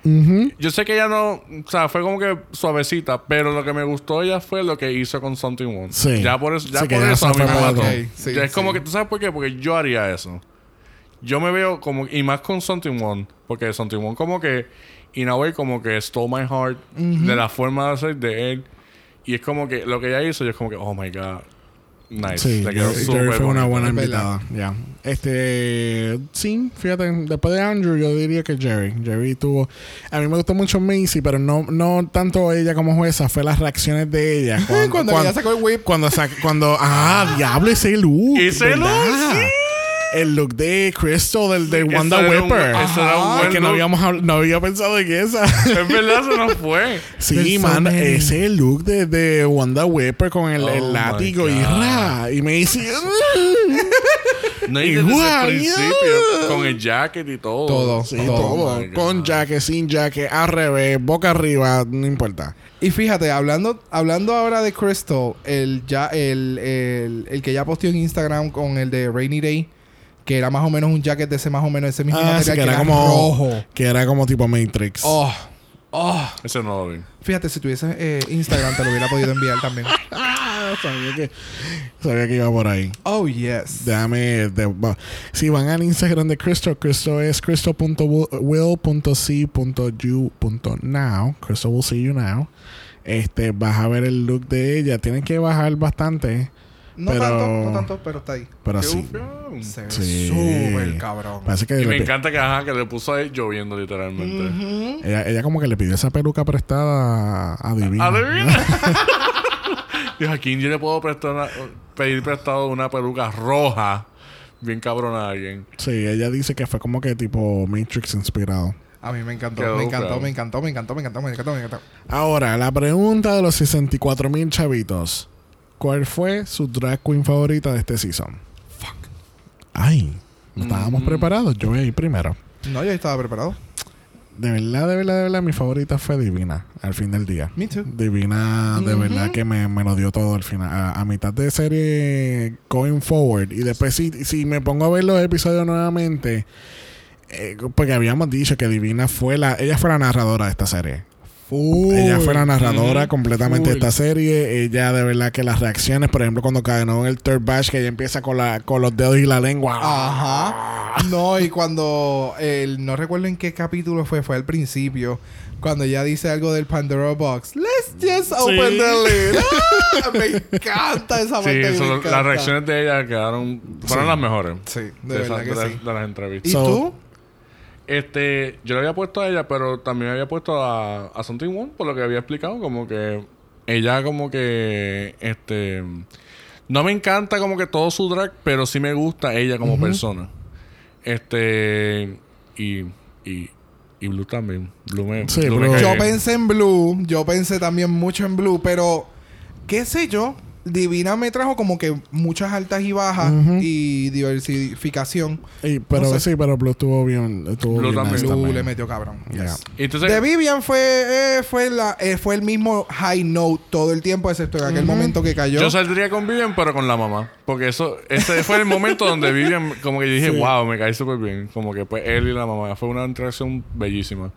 Ujú. Yo sé que ella no, o sea, fue como que suavecita, pero lo que me gustó ella fue lo que hizo con Something One. Sí. Ya por eso, ya Sí, por eso a mí me mató. otro. Ok, sí, es como que, ¿tú sabes por qué? Porque yo haría eso. Yo me veo como, y más con Something One, porque Something One como que, in a way, como que stole my heart de la forma de ser de él. Y es como que lo que ella hizo, yo es como que, oh my god, nice. Sí, Le quedó Jerry fue una buena invitada. Ya. Este, sí, fíjate, después de Andrew yo diría que Jerry. Jerry tuvo, a mí me gustó mucho Macy, pero no, no tanto ella como jueza, fue las reacciones de ella. Cuando, Cuando ella sacó el whip. Cuando, sac- cuando, ah, diablo, ese look. Ese look, sí. El look de Crystal, del de Wanda Whipper. ese era un buen Es que no, habíamos, no había pensado en esa. Es verdad, eso no fue. Sí, man, ese look de, de Wanda Whipper con el, el Oh, látigo y ra. Y me dice. No, y desde Igual, el principio, con el jacket y todo. Todo, Sí, todo. todo. Oh my God. con jaque, sin jaque, al revés, boca arriba, no importa. Y fíjate, hablando, hablando ahora de Crystal, el, ya, el, el, el que ya posteó en Instagram con el de Rainy Day, que era más o menos un jacket de ese más o menos ese mismo Ah, sí, material que que era era como. rojo. Que era como tipo Matrix. Oh, oh. Ese no lo vi. Fíjate, si tuviese eh, Instagram te lo hubiera podido enviar también. Ah, sabía que, sabía que iba por ahí. Oh, yes. Déjame. de- va- si van al Instagram de Crystal, Crystal es crystal.will.c.you.now. Crystal will see you now. Este, vas a ver el look de ella. Tienes que bajar bastante. No pero- tanto, no tanto, pero está ahí. Pero Qué sí. bufión. Se ve Sí. súper cabrón. Parece que Y le me encanta que, ajá, que le puso ahí lloviendo literalmente. Ella, ella como que le pidió esa peluca prestada a Divina. Adivina. Dijo, ¿a quién yo le puedo prestar una- pedir prestado una peluca roja? Bien cabrona a alguien. Sí, ella dice que fue como que tipo Matrix inspirado. A mí me encantó, Quedó me encantó, me encantó, me encantó, me encantó, me encantó, me encantó. Ahora, la pregunta de los 64 mil chavitos. ¿Cuál fue su drag queen favorita de este season? Fuck. Ay, no estábamos Mm. preparados. Yo voy a ir primero. No, yo estaba preparado. De verdad, de verdad, de verdad, mi favorita fue Divina al fin del día. Me too. Divina, de Ujú. verdad que me, me lo dio todo al final. A, a mitad de serie, going forward. Y después, si, si me pongo a ver los episodios nuevamente, eh, porque habíamos dicho que Divina fue la. Ella fue la narradora de esta serie. Ella fue la narradora completamente de esta serie. Ella, de verdad, que las reacciones, por ejemplo, cuando ganó en el third batch, que ella empieza con, la, con los dedos y la lengua. Ajá. No, y cuando el, no recuerdo en qué capítulo fue, fue al principio, cuando ella dice algo del Pandora Box. Let's just open the lid. Ah, me encanta esa Sí, parte. me encanta. las reacciones de ella quedaron... Fueron Sí. las mejores. Sí, de, De, verdad esas- que de las- sí. de las entrevistas. ¿Y So- tú? Este, yo le había puesto a ella, pero también había puesto a, a Something One, por lo que había explicado, como que ella como que, este, no me encanta como que todo su drag, pero sí me gusta ella como persona. Este, y, y, y Blue también. Blue me, Sí, Blue me Yo pensé en Blue, yo pensé también mucho en Blue, pero qué sé yo, Divina me trajo como que muchas altas y bajas y diversificación. Y- pero No sé. sí, pero Blue estuvo bien. Estuvo Blue bien también. Blue también. le metió cabrón. Yes. Entonces, De Vivian fue, eh, fue, la, eh, fue el mismo high note todo el tiempo, excepto en aquel momento que cayó. yo saldría con Vivian, pero con la mamá. Porque eso, ese fue el momento donde Vivian, como que yo dije, Sí. wow, me caí súper bien. Como que pues él y la mamá. Fue una interacción bellísima.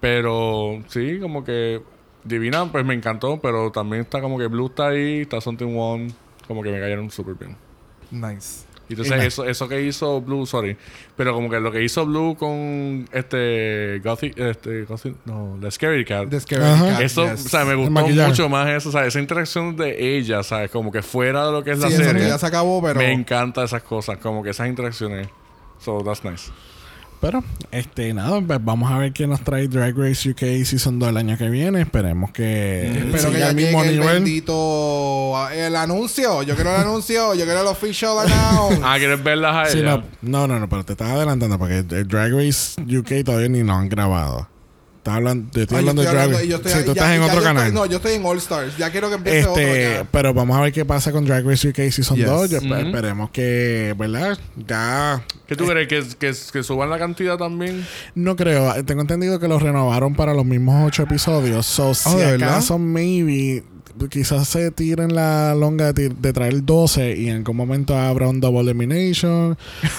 Pero sí, como que Divina, pues me encantó. Pero también está como que Blue está ahí, está Something One. Como que me cayeron súper bien. Nice. Y entonces, Y- eso, eso que hizo Blue, sorry. Pero como que lo que hizo Blue con este. Gothic, este. Gothic, no, The Scary Cat. The Scary. Cat, Eso, yes. o sea, me gustó mucho más eso, o sea, esa interacción de ella, ¿sabes? Como que fuera de lo que es la Sí, eso serie. que ya se acabó, pero... Me encanta esas cosas, como que esas interacciones. So, that's nice. Pero, este, nada, pues vamos a ver qué nos trae Drag Race UK Season 2 el año que viene. Esperemos que Espero siga que ya llegue mismo el nivel. bendito... El anuncio. Yo quiero el anuncio. Yo quiero el official announce. Ah, ¿quieres verlas a Sí, ella? no, no, no, no, pero te estás adelantando porque el Drag Race UK todavía ni lo han grabado. Estás hablando, yo estoy Ah, yo hablando de Drag hablando- Race. yo estoy- Sí, tú ya- estás en ya otro estoy- canal. no, yo estoy en All Stars. Ya quiero que empiece otro Este, ya. pero vamos a ver qué pasa con Drag Race UK Season Yes. 2. Yo. Esperemos que, ¿verdad? Ya. ¿Qué tú crees? ¿Que, que, que suban la cantidad también? No creo. Tengo entendido que los renovaron para los mismos ocho episodios. So, si Oh, ¿de verdad? acaso, maybe. Quizás se tiren la longa de, de traer 12 y en algún momento habrá un double elimination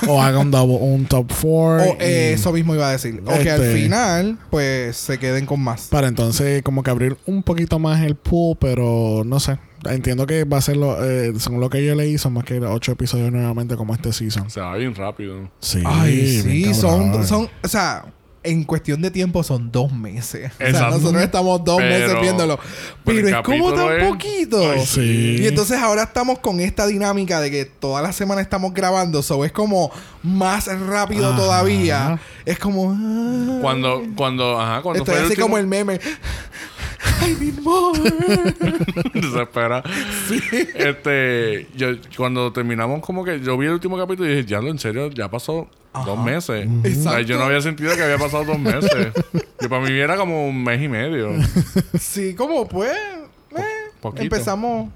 o haga un double un top 4 O, eh, eso mismo iba a decir. O que al Este- final, pues, se queden con más. para entonces como que abrir un poquito más el pool pero no sé entiendo que va a ser lo, eh, según lo que yo leí son más que 8 episodios nuevamente como este season Se va bien rápido. sí Ay, sí, son, son, o sea, en cuestión de tiempo son dos meses. O sea, Exacto. nosotros estamos dos Pero- meses viéndolo. pero es como tan es- poquito. Ay, sí Y entonces ahora estamos con esta dinámica de que toda la semana estamos grabando, so es como más rápido Ajá. todavía. Es como ah. Cuando, cuando, ajá, cuando estoy fue así el último... como el meme. I need more. Desespera. Este, yo, cuando terminamos, como que yo vi el último capítulo y dije, ya lo en serio, ya pasó dos meses. O sea, Exacto. yo no había sentido que había pasado dos meses. que para mí era como un mes y medio. sí, como pues. eh, Poquito. empezamos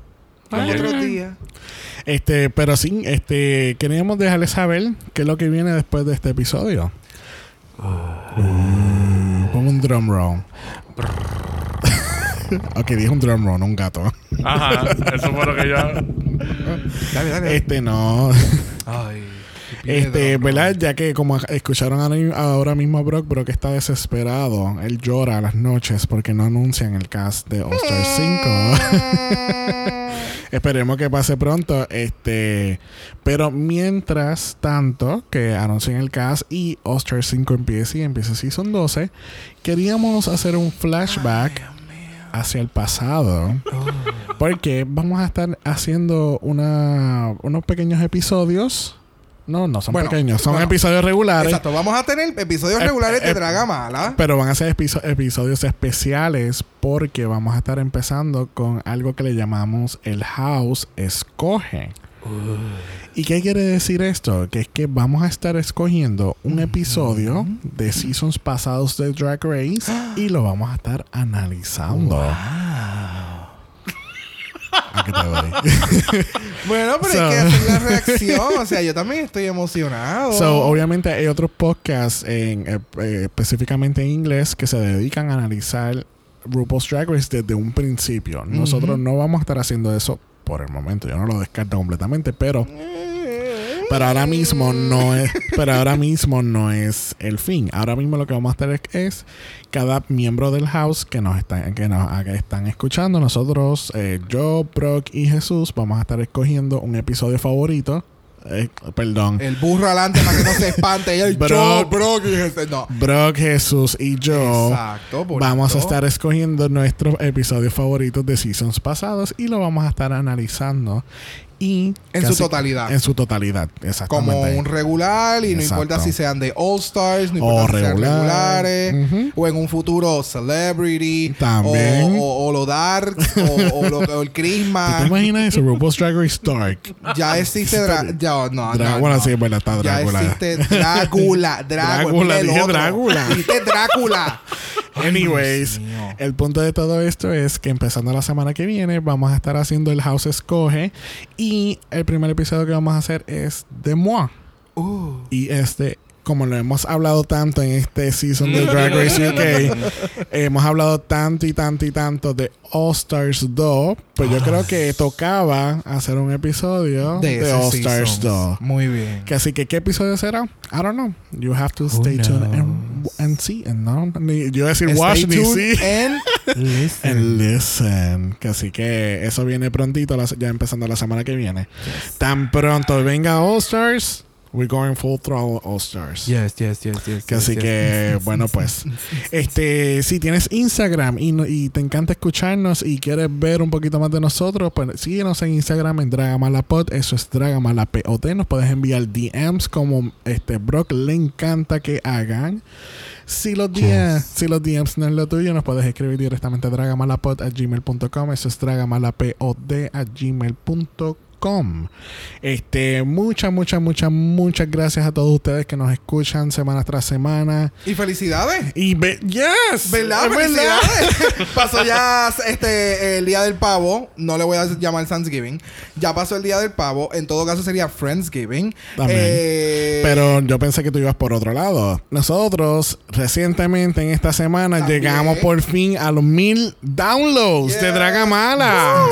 Ayer. otro día. este pero sí este queríamos dejarles saber qué es lo que viene después de este episodio Uh, pon un drum roll ok dije un drum roll no un gato Ajá, eso fue lo que ya. Dale, dale. este no Ay. Este, ¿verdad? Ya que como escucharon ahora- mismo a Brock, Brock está desesperado. Él llora a las noches porque no anuncian el cast de All Star 5. Esperemos que pase pronto. Este, pero mientras tanto que anuncien el cast y All Star 5 empiece y empiece Season 12, queríamos hacer un flashback hacia el pasado. Porque vamos a estar haciendo una, unos pequeños episodios. No, no son Bueno, pequeños, son episodios regulares. Exacto, vamos a tener episodios Eh, regulares de eh, Dragamala. Pero van a ser episo- episodios especiales porque vamos a estar empezando con algo que le llamamos el House Escoge. ¿Y qué quiere decir esto? Que es que vamos a estar escogiendo un episodio de seasons pasados de Drag Race y lo vamos a estar analizando. ¿A qué te doy? Bueno, pero So- hay que hacer la reacción. O sea, yo también estoy emocionado. So, obviamente hay otros podcasts en, eh, eh, específicamente en inglés que se dedican a analizar RuPaul's Drag Race desde un principio. Nosotros no vamos a estar haciendo eso por el momento. Yo no lo descarto completamente, pero pero ahora mismo no es pero ahora mismo no es el fin. Ahora mismo lo que vamos a hacer es, es cada miembro del house que nos están que nos que están escuchando nosotros eh, yo, Brock y Jesús vamos a estar escogiendo un episodio favorito. Eh, perdón. El burro adelante para que no se espante. Y el Bro- yo, bro, que es- No. Brock, Jesús y yo Exacto. vamos a estar escogiendo nuestros episodios favoritos de seasons pasados y lo vamos a estar analizando y En su totalidad. En su totalidad, exactamente. como un regular y no importa si sean de All Stars, no O importa si sean regular. regulares, o en un futuro Celebrity, También. O, o- o lo Dark, o, o lo, o el ¿Tú te Christmas. imaginas eso? RuPaul's Drag Race Dark. Ya existe Dra- ya, no, Dra- no, sí, está Ya Drácula. existe Drácula. Drácula. Drácula, dije. Drácula. Dijiste Drácula. Anyways, el punto de todo esto es que empezando la semana que viene vamos a estar haciendo el House Escoge y el primer episodio que vamos a hacer es de Moi. Uh. Y este, como lo hemos hablado tanto en este season de Drag Race UK, hemos hablado tanto y tanto y tanto de All Stars 2, pues yo creo que tocaba hacer un episodio de, ese All Stars season. 2. Muy bien. Que así que, ¿qué episodio será? I don't know. You have to stay tuned and, and see. And no, ni, yo decir watch Stay ni tuned see. and listen. And listen. Que así que eso viene prontito, ya empezando la semana que viene. Tan pronto venga All Stars, we're going full throttle All Stars. Yes, yes, yes, yes. Que yes, así yes. que, bueno, pues, este, si tienes Instagram y, y te encanta escucharnos y quieres ver un poquito más de nosotros, pues síguenos en Instagram en Dragamalapod, eso es Dragamalapod. Nos puedes enviar DMs como este Brock le encanta que hagan. Si los, DMs, si los DMs no es lo tuyo, nos puedes escribir directamente a dragamalapod a gmail.com, eso es dragamalapod a gmail.com. gmail.com. Este, muchas, muchas, muchas, muchas gracias a todos ustedes que nos escuchan semana tras semana. Y felicidades. Y yes, ¿Verdad? es verdad. Felicidades. pasó ya este el día del pavo. No le voy a llamar Thanksgiving. Ya pasó el día del pavo. En todo caso sería Friendsgiving. También. Eh, Pero yo pensé que tú ibas por otro lado. Nosotros, recientemente en esta semana, También. llegamos por fin a los mil downloads de. Dragamala.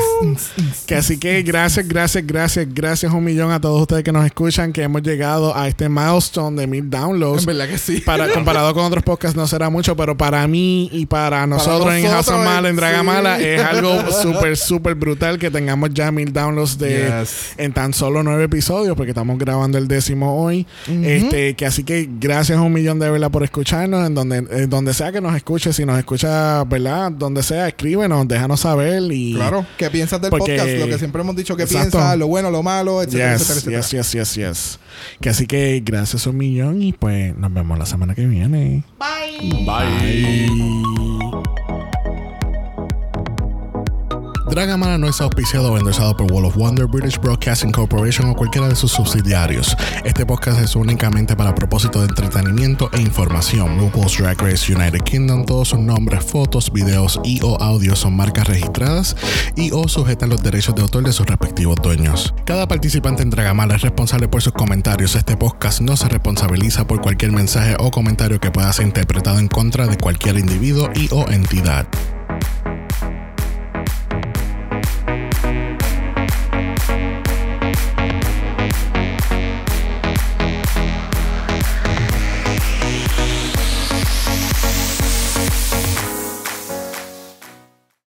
que así que gracias, gracias, gracias, gracias un millón a todos ustedes que nos escuchan, que hemos llegado a este milestone de mil downloads. en verdad que sí. Para, comparado con otros podcasts no será mucho, pero para mí y para nosotros, en House of Mala, en sí. Dragamala, es algo súper, súper brutal que tengamos ya mil downloads de Yes. en tan solo nueve episodios, porque estamos grabando el décimo hoy. Este, que así que gracias un millón de verdad por escucharnos, en donde, en donde sea que nos escuche, si nos escucha, ¿verdad? Donde sea, escríbenos, déjanos saber y Claro. ¿Qué piensas del Porque- podcast? Lo que siempre hemos dicho que Exacto. Lo bueno, lo malo, etcétera, Yes, etcétera, etcétera. yes, yes, yes, yes. Que así que gracias un millón y pues nos vemos la semana que viene. Bye. Dragamala no es auspiciado o endorsado por Wall of Wonder, British Broadcasting Corporation o cualquiera de sus subsidiarios. Este podcast es únicamente para propósito de entretenimiento e información. RuPaul's Drag Race United Kingdom, todos sus nombres, fotos, videos y o audios son marcas registradas y o sujetan los derechos de autor de sus respectivos dueños. Cada participante en Dragamala es responsable por sus comentarios. Este podcast no se responsabiliza por cualquier mensaje o comentario que pueda ser interpretado en contra de cualquier individuo y o entidad.